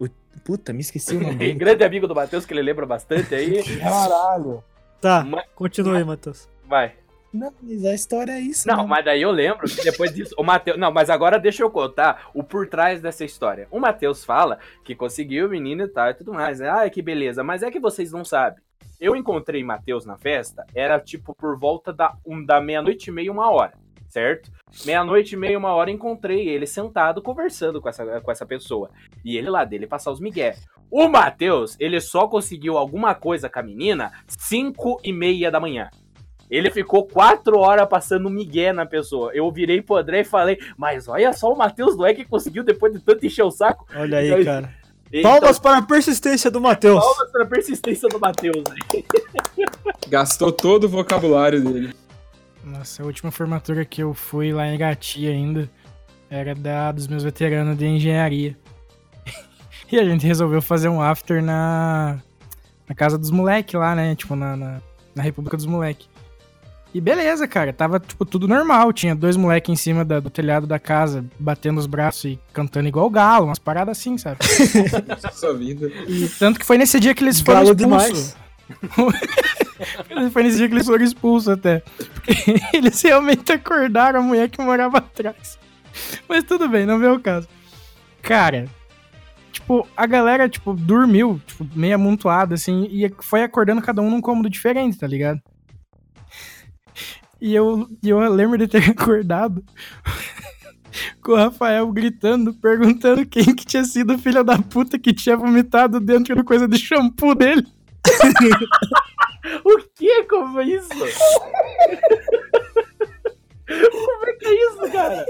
o... Puta, me esqueci o nome dele. Grande amigo do Matheus, que ele lembra bastante aí. Caralho. Tá, Mas- continua aí, Matheus. Vai. Não, mas a história é isso, Não, né? mas daí eu lembro que depois disso, o Matheus. Não, mas agora deixa eu contar o por trás dessa história. O Matheus fala que conseguiu o menino e tal e tudo mais. né? Ai, que beleza. Mas é que vocês não sabem. Eu encontrei Matheus na festa, era tipo por volta da, um, da meia-noite e meia, uma hora, certo? Meia-noite e meia, uma hora, encontrei ele sentado conversando com essa, com essa pessoa. E ele lá dele passar os migué. O Matheus, ele só conseguiu alguma coisa com a menina cinco e meia da manhã. Ele ficou quatro horas passando migué na pessoa. Eu virei pro André e falei, mas olha só o Matheus não é que conseguiu depois de tanto encher o saco. Olha aí, Então, cara. Então, Palmas para a persistência do Matheus. palmas pra persistência do Matheus. Gastou todo o vocabulário dele. Nossa, a última formatura que eu fui lá em Irati ainda era da dos meus veteranos de engenharia. E a gente resolveu fazer um after na, na casa dos moleque lá, né? Tipo, na, na, na República dos Moleque. E beleza, cara. Tava, tipo, tudo normal. Tinha dois moleques em cima da- do telhado da casa, batendo os braços e cantando igual galo, umas paradas assim, sabe? Sua vida. E tanto que foi nesse dia que eles foram Galo expulsos. foi nesse dia que eles foram expulsos até. Porque eles realmente acordaram a mulher que morava atrás. Mas tudo bem, não veio o caso. Cara, tipo, a galera, tipo, dormiu, tipo, meio amontoada, assim, e foi acordando cada um num cômodo diferente, tá ligado? E eu, e eu lembro de ter acordado com o Rafael gritando, perguntando quem que tinha sido o filho da puta que tinha vomitado dentro da coisa de shampoo dele. O que? Como é isso? Como é que é isso, cara?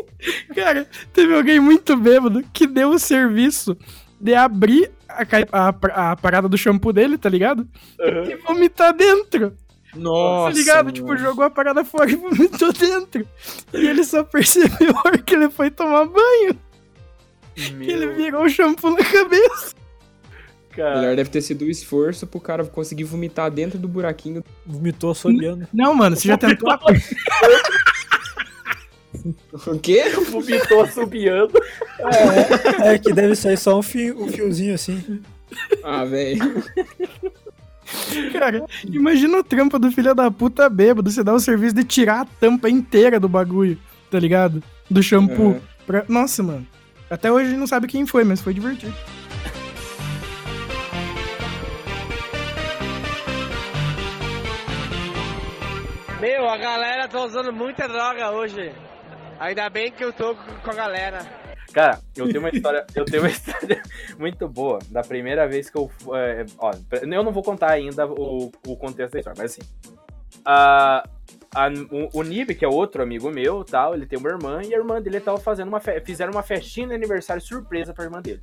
Cara, teve alguém muito bêbado que deu o serviço de abrir a, a- a parada do shampoo dele, tá ligado? E vomitar dentro. Nossa. tá ligado? Tipo, jogou a parada fora e vomitou dentro. E ele só percebeu a hora que ele foi tomar banho. Que ele virou o shampoo na cabeça. cara. Melhor deve ter sido o esforço pro cara conseguir vomitar dentro do buraquinho. Vomitou assobiando. Não, mano, você já tentou. O quê? Vomitou assobiando. É, que deve sair só um, fio, um fiozinho assim. Ah, velho. Cara, imagina o trampo do filho da puta bêbado. Você dá o serviço de tirar a tampa inteira do bagulho, tá ligado? Do shampoo. Uhum. Pra- Nossa, mano. Até hoje a gente não sabe quem foi, mas foi divertido. Meu, a galera tá usando muita droga hoje. Ainda bem que eu tô com a galera. Cara, eu tenho uma história, eu tenho uma história muito boa da primeira vez que eu, é, ó, eu não vou contar ainda o, o contexto da história, mas assim, a, a- o, o Nib, que é outro amigo meu, tal, ele tem uma irmã e a irmã dele tava fazendo uma fizeram uma festinha de aniversário surpresa pra irmã dele.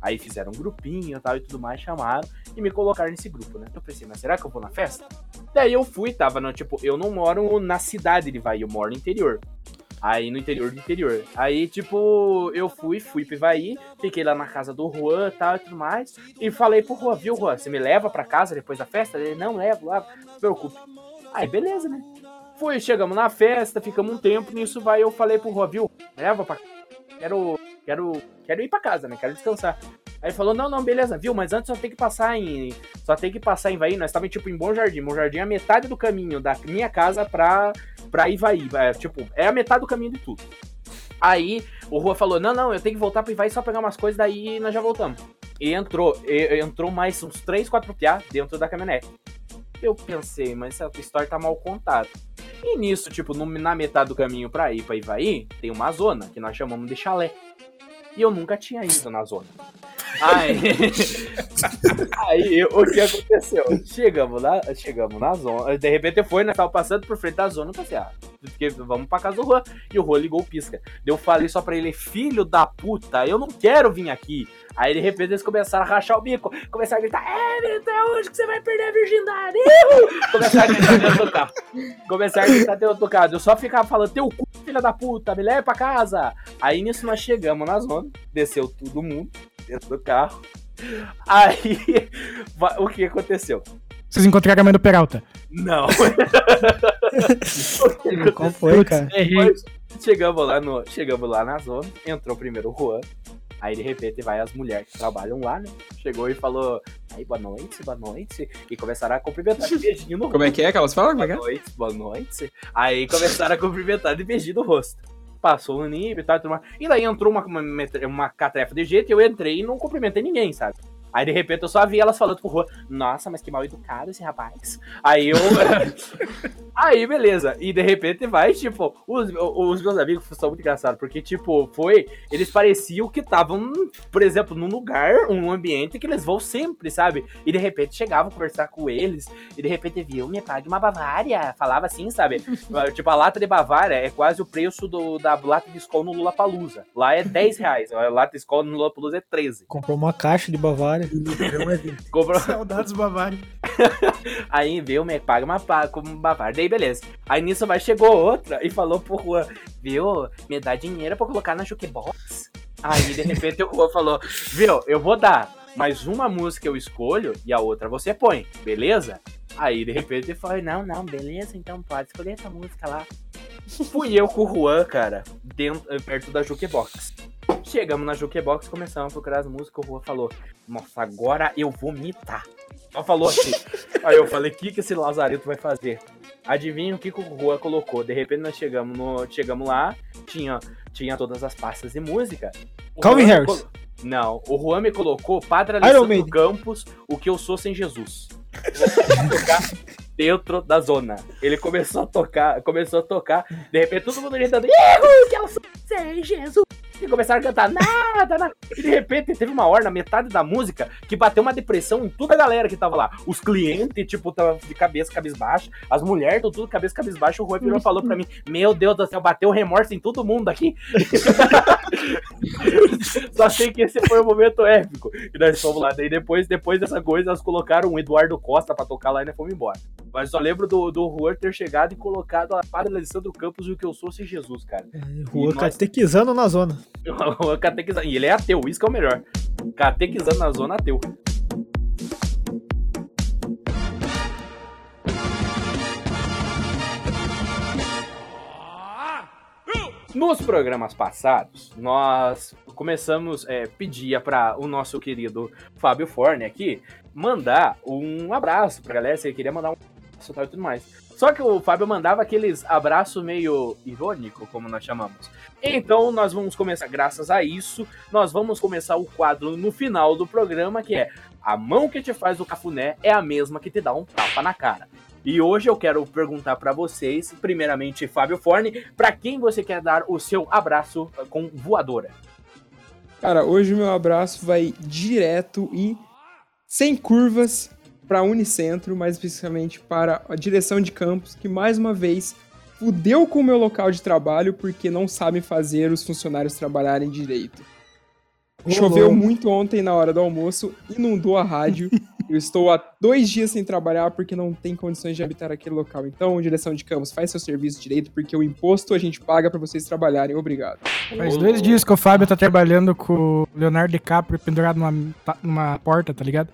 Aí fizeram um grupinho tal e tudo mais, chamaram e me colocaram nesse grupo, né? Eu pensei, mas será que eu vou na festa? Daí eu fui, tava no, tipo, eu não moro na cidade de Ivaí, eu moro no interior. Aí no interior do interior. Aí, tipo, eu fui, fui pro Ivaí, fiquei lá na casa do Juan e tal e tudo mais. E falei pro Juan, viu, Juan, você me leva pra casa depois da festa? Ele, não, levo lá, não se preocupe. Aí, beleza, né? Fui, chegamos na festa, ficamos um tempo, nisso vai, eu falei pro Juan, viu, leva pra quero, quero, quero ir pra casa, né? Quero descansar. Aí ele falou, não, não, beleza, viu, mas antes só tem que passar em, só tem que passar em Ivaí, nós estávamos, tipo, em Bom Jardim. Bom Jardim é a metade do caminho da minha casa pra, pra Ivaí, é, tipo, é a metade do caminho de tudo. Aí o Rua falou: Não, não, eu tenho que voltar pro Ivaí só pegar umas coisas, daí nós já voltamos. E entrou, e- entrou mais uns 3, 4 piá dentro da caminhonete. Eu pensei, mas essa história tá mal contada. E nisso, tipo, no- na metade do caminho pra ir pra Ivaí, tem uma zona que nós chamamos de chalé. E eu nunca tinha ido na zona. Aí, aí o que aconteceu? Chegamos lá, chegamos na zona. De repente foi, nós tava passando por frente da zona, eu pensei, ah, porque vamos pra casa do Juan. E o Juan ligou o pisca. Eu falei só pra ele, filho da puta, eu não quero vir aqui. Aí de repente eles começaram a rachar o bico, começaram a gritar, é, Vitor, é hoje que você vai perder a virgindade. Começaram a gritar dentro do carro. Começaram a gritar dentro do carro. Eu só ficava falando, teu cu, filha da puta, me leva pra casa. Aí nisso nós chegamos na zona, desceu todo mundo dentro do carro. Aí, o que aconteceu? Vocês encontraram a mãe do Peralta. Não. Qual foi, cara? Chegamos lá, no, chegamos lá na zona, entrou primeiro o Juan. Aí de repente vai as mulheres que trabalham lá, né? Chegou e falou: Aí, boa noite, boa noite. E começaram a cumprimentar de beijinho no Como é que é que elas falam? É que Boa é? noite, boa noite. Aí começaram a cumprimentar de beijinho no rosto. Passou o nível e tal, e tudo mais. E daí entrou uma, uma, uma catrefa de jeito e eu entrei e não cumprimentei ninguém, sabe? Aí de repente eu só vi elas falando pro Juan, nossa, mas que mal educado esse rapaz. Aí eu. Aí, beleza. E de repente vai, tipo, os, os meus amigos são muito engraçados, porque, tipo, foi. Eles pareciam que estavam, por exemplo, num lugar, um ambiente que eles vão sempre, sabe? E de repente chegavam a conversar com eles, e de repente viu, me pague uma Bavária. Falava assim, sabe? tipo, a lata de Bavária é quase o preço do, da lata de Skol no Lula Palusa. Lá é 10 reais, a lata de Skol no Lula Palusa é 13. Comprou uma caixa de Bavária. Comprou. Saudades Bavária. Aí viu, me paga uma pa- como Bavária. Daí beleza. Aí nisso vai chegou outra e falou pro Juan, viu, me dá dinheiro pra colocar na jukebox. Aí, de repente, o Juan falou, viu, eu vou dar, mas uma música eu escolho e a outra você põe, beleza? Aí, de repente, ele falou, não, não, beleza, então pode escolher essa música lá. Fui eu com o Juan, cara, dentro, perto da Jukebox. Chegamos na Jukebox, começamos a procurar as músicas, o Juan falou, nossa, agora eu vou mitar. Só falou assim. Aí eu falei, o que, que esse Lazarento vai fazer? Adivinha o que, que o Juan colocou? De repente nós chegamos, no, chegamos lá, tinha, tinha todas as pastas de música. O Calvin Juan Harris. colo- Não, o Juan me colocou Padre Alessandro. Campos, o que eu sou sem Jesus. tocar dentro da zona. Ele começou a tocar, começou a tocar, de repente todo mundo gritando, Erro, que eu sou sem Jesus. E começaram a cantar nada, nada. E de repente teve uma hora na metade da música que bateu uma depressão em toda a galera que tava lá. Os clientes, tipo, tava de cabeça cabisbaixa, as mulheres, tudo, tudo cabeça cabisbaixa. O virou e falou pra mim: Meu Deus do céu, bateu remorso em todo mundo aqui. Só sei que esse foi o momento épico. E nós fomos lá. Daí depois, depois dessa coisa, nós colocaram o Eduardo Costa pra tocar lá e nós fomos embora. Mas só lembro do, do Juan ter chegado e colocado a Padre Alessandro Campos e o que eu sou sem Jesus, cara. Rua E nós- catequizando na zona. O catequizando. E ele é ateu, isso que é o melhor. Catequizando na zona ateu. Nos programas passados, nós começamos, é, pedia para o nosso querido Fábio Forne aqui mandar um abraço pra galera, se ele queria mandar um abraço e tudo mais. Só que o Fábio mandava aqueles abraços meio irônico, como nós chamamos. Então nós vamos começar, graças a isso, nós vamos começar o quadro no final do programa, que é A mão que te faz o cafuné é a mesma que te dá um tapa na cara. E hoje eu quero perguntar pra vocês, primeiramente Fábio Forne, pra quem você quer dar o seu abraço eh, com voadora? Cara, hoje o meu abraço vai direto e sem curvas para Unicentro, mais especificamente para a direção de campus, que mais uma vez fudeu com o meu local de trabalho porque não sabem fazer os funcionários trabalharem direito. Choveu muito ontem na hora do almoço, inundou a rádio. Eu estou há dois dias sem trabalhar porque não tem condições de habitar aquele local. Então, direção de campus, faz seu serviço direito, porque o imposto a gente paga para vocês trabalharem. Obrigado. Faz dois dias que o Fábio tá trabalhando com o Leonardo DiCaprio pendurado numa, numa porta, tá ligado?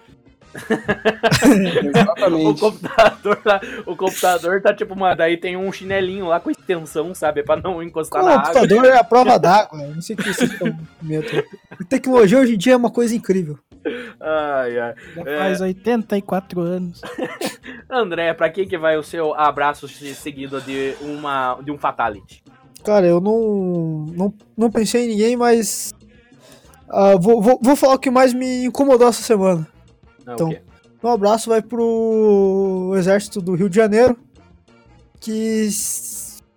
O Exatamente. computador, tá, o computador tá tipo, uma, daí tem um chinelinho lá com extensão, sabe? Pra não encostar O na água. computador é a prova d'água. eu Não sei o que vocês estão com medo. A tecnologia hoje em dia é uma coisa incrível. Ai, ai. Já É. faz 84 anos. André, pra quem que vai o seu abraço se- seguido de, uma, de um fatality? Cara, eu não, não, não pensei em ninguém, mas. ah, vou, vou, vou falar o que mais me incomodou essa semana. Não, Então. o quê? Um abraço vai pro Exército do Rio de Janeiro, que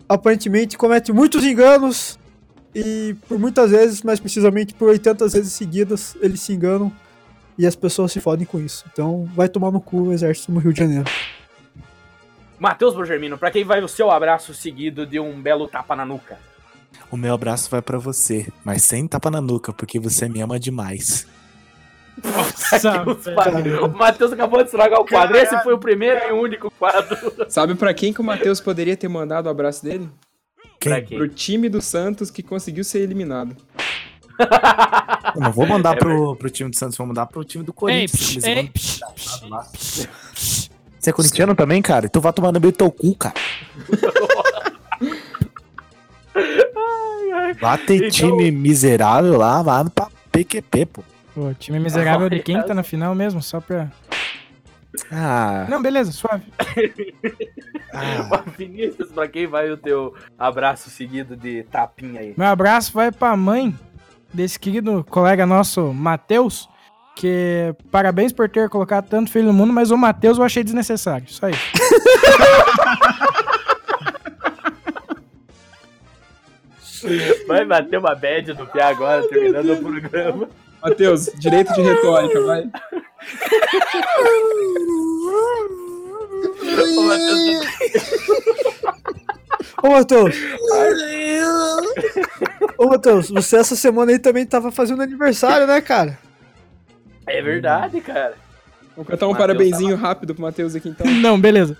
aparentemente comete muitos enganos e por muitas vezes, mais precisamente por 80 vezes seguidas, eles se enganam e as pessoas se fodem com isso. Então vai tomar no cu o Exército no Rio de Janeiro. Matheus Borgermino, pra quem vai o seu abraço seguido de um belo tapa na nuca? O meu abraço vai pra você, mas sem tapa na nuca, porque você me ama demais. Os quadros. O Matheus acabou de estragar o quadro. Esse foi o primeiro e único quadro. Sabe pra quem que o Matheus poderia ter mandado o abraço dele? Pra Quem? quem? Pro time do Santos que conseguiu ser eliminado. Eu não vou mandar É pro, pro time do Santos, vou mandar pro time do Corinthians. ei, psh. Você é corintiano também, cara? Então vai tomar no meio do teu cu, cara. Vai ter Então- time miserável lá, vai pra PQP, pô. Pô, time miserável de quem que tá na final mesmo? Só pra. Ah, Não, beleza, suave. ah. Vinícius, pra quem vai o teu abraço seguido de tapinha aí? Meu abraço vai pra mãe desse querido colega nosso, Matheus. Que parabéns por ter colocado tanto filho no mundo, mas o Matheus eu achei desnecessário. Isso. Vai bater uma bad no pé agora, terminando o programa. Matheus, direito de retórica, vai. Ô, Matheus, Ô Matheus! Ô Matheus, você essa semana aí também tava fazendo aniversário, né, cara? É verdade, cara. Vou cantar um Matheus parabenzinho rápido pro Matheus aqui então. Não, beleza.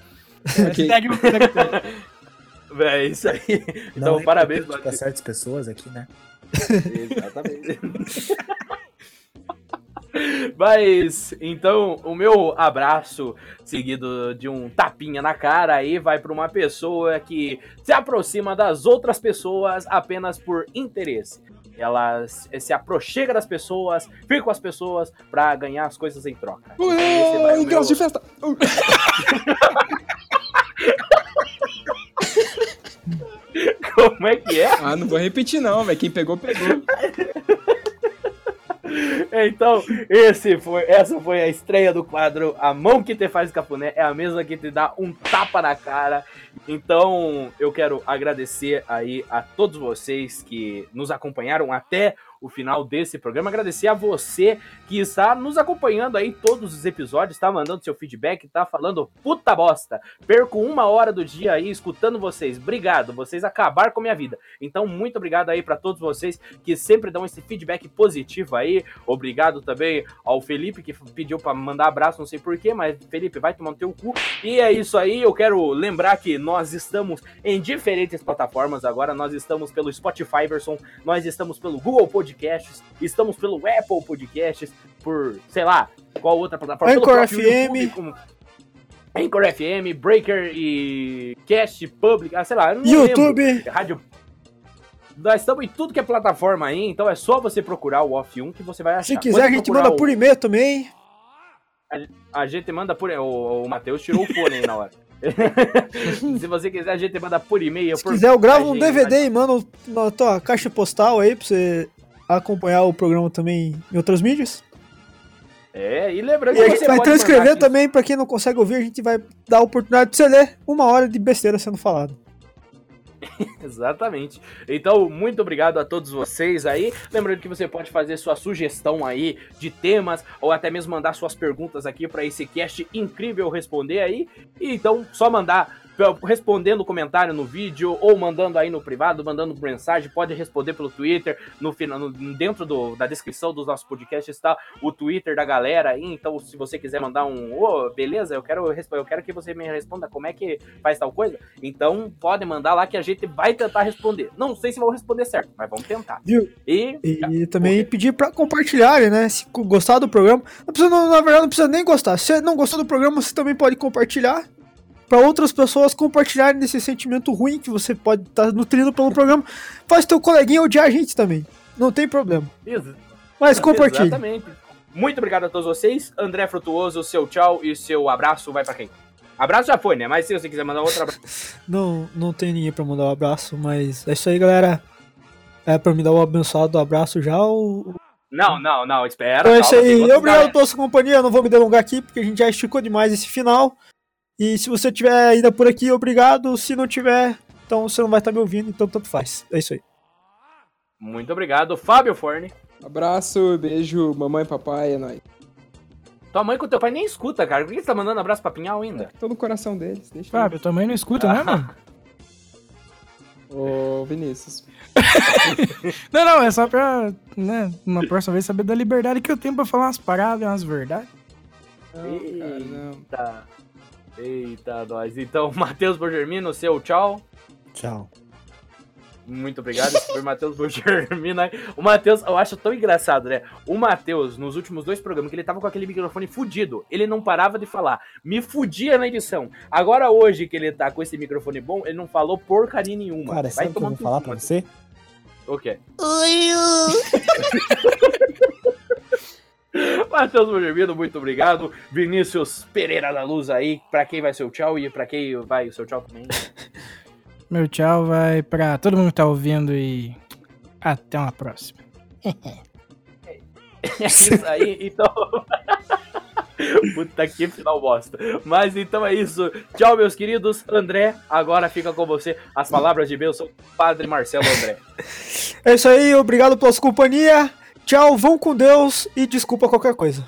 Ok. Segue, o- segue o tema. É isso aí. Então, Não parabéns, repete Pra Matheus. certas pessoas aqui, né? Exatamente. Mas, então, o meu abraço, seguido de um tapinha na cara, aí vai para uma pessoa que se aproxima das outras pessoas apenas por interesse. Ela se aproxima das pessoas, fica com as pessoas pra ganhar as coisas em troca. Então, esse vai o meu- ingresso de festa. Como é que é? Ah, não vou repetir não, velho. Quem pegou, pegou. Então, esse foi, essa foi a estreia do quadro A Mão que te faz cafuné é a mesma que te dá um tapa na cara. Então, eu quero agradecer aí a todos vocês que nos acompanharam até o final desse programa. Agradecer a você que está nos acompanhando aí todos os episódios, tá mandando seu feedback, tá falando puta bosta. Perco uma hora do dia aí escutando vocês. Obrigado, vocês acabaram com a minha vida. Então, muito obrigado aí para todos vocês que sempre dão esse feedback positivo aí. Obrigado também ao Felipe que pediu para mandar abraço, não sei porquê, mas Felipe, vai tomar no teu cu. E é isso aí, eu quero lembrar que nós estamos em diferentes plataformas agora. Nós estamos pelo Spotify versão, nós estamos pelo Google Podcasts, estamos pelo Apple Podcasts, por, sei lá, qual outra plataforma? Anchor FM. YouTube, como- Anchor FM, Breaker e Cast Public, ah, sei lá, YouTube. lembro. Rádio. Nós estamos em tudo que é plataforma aí, então é só você procurar o Off 1 que você vai achar. Se quiser, Pode a gente manda o- por e-mail também. A gente manda por. O, o Matheus tirou o fone aí na hora. Se você quiser, a gente manda por e-mail. Se por quiser, eu gravo um DVD e mando na tua caixa postal aí pra você acompanhar o programa também em outras mídias. É, e lembrando E a que gente você vai transcrever também, pra quem não consegue ouvir, a gente vai dar a oportunidade de você ler uma hora de besteira sendo falado. Exatamente. Então, muito obrigado a todos vocês aí. Lembrando que você pode fazer sua sugestão aí de temas ou até mesmo mandar suas perguntas aqui para esse cast incrível responder aí. E então, só mandar respondendo o comentário no vídeo ou mandando aí no privado, mandando mensagem, pode responder pelo Twitter, no final, no- dentro do- da descrição dos nossos podcasts está o Twitter da galera aí, então se você quiser mandar um, ô, beleza, eu quero eu quero que você me responda como é que faz tal coisa, então pode mandar lá que a gente vai tentar responder. Não sei se vou responder certo, mas vamos tentar. Viu? E E também pedir pra compartilharem, né? Se gostar do programa. Não precisa, na verdade, não precisa nem gostar. Se não gostou do programa, você também pode compartilhar. Pra outras pessoas compartilharem desse sentimento ruim que você pode estar nutrindo pelo programa. Faz teu coleguinha odiar a gente também. Não tem problema. Ex- Mas compartilhe. Exatamente. Muito obrigado a todos vocês. André Frutuoso, seu tchau e seu abraço vai pra quem? Abraço já foi, né? Mas se você quiser mandar outro abraço. Não, não tem ninguém pra mandar um abraço, mas é isso aí, galera. É pra me dar o abençoado abraço já. O... Não, não, não, espera. Então é isso aí. Obrigado galera. pela sua companhia. Eu não vou me delongar aqui porque a gente já esticou demais esse final. E se você tiver ainda por aqui, obrigado. Se não tiver, então você não vai estar me ouvindo, então tanto faz. É isso aí. Muito obrigado, Fábio Forne. Abraço, beijo, mamãe e papai, é nóis. Tua mãe com teu pai nem escuta, cara. Por que você tá mandando abraço pra Pinhal ainda? Tô no coração deles, deixa Fábio, tua mãe não escuta, né, mano? Ô, Vinícius. Não, não, é só pra, né, uma próxima vez saber da liberdade que eu tenho pra falar umas paradas, umas verdades. Não, cara, não. Eita. Eita, nós. Então, Matheus Borgermino, seu tchau. Tchau. Muito obrigado. Esse foi o Matheus Borgermino. aí. O Matheus, eu acho tão engraçado, né? O Matheus, nos últimos dois programas, que ele tava com aquele microfone fudido, ele não parava de falar. Me fudia na edição. Agora, hoje que ele tá com esse microfone bom, ele não falou porcaria nenhuma. Cara, sabe o que eu vou falar pra você? O quê? Matheus Borgermino, muito obrigado. Vinícius Pereira da Luz aí, pra quem vai ser o tchau e pra quem vai o seu tchau também. Meu tchau vai pra todo mundo que tá ouvindo e até uma próxima. É isso aí, então. Puta que final bosta. Mas então é isso. Tchau, meus queridos. André, agora fica com você as palavras de bênção, Padre Marcelo André. É isso aí. Obrigado pela sua companhia. Tchau, vão com Deus e desculpa qualquer coisa.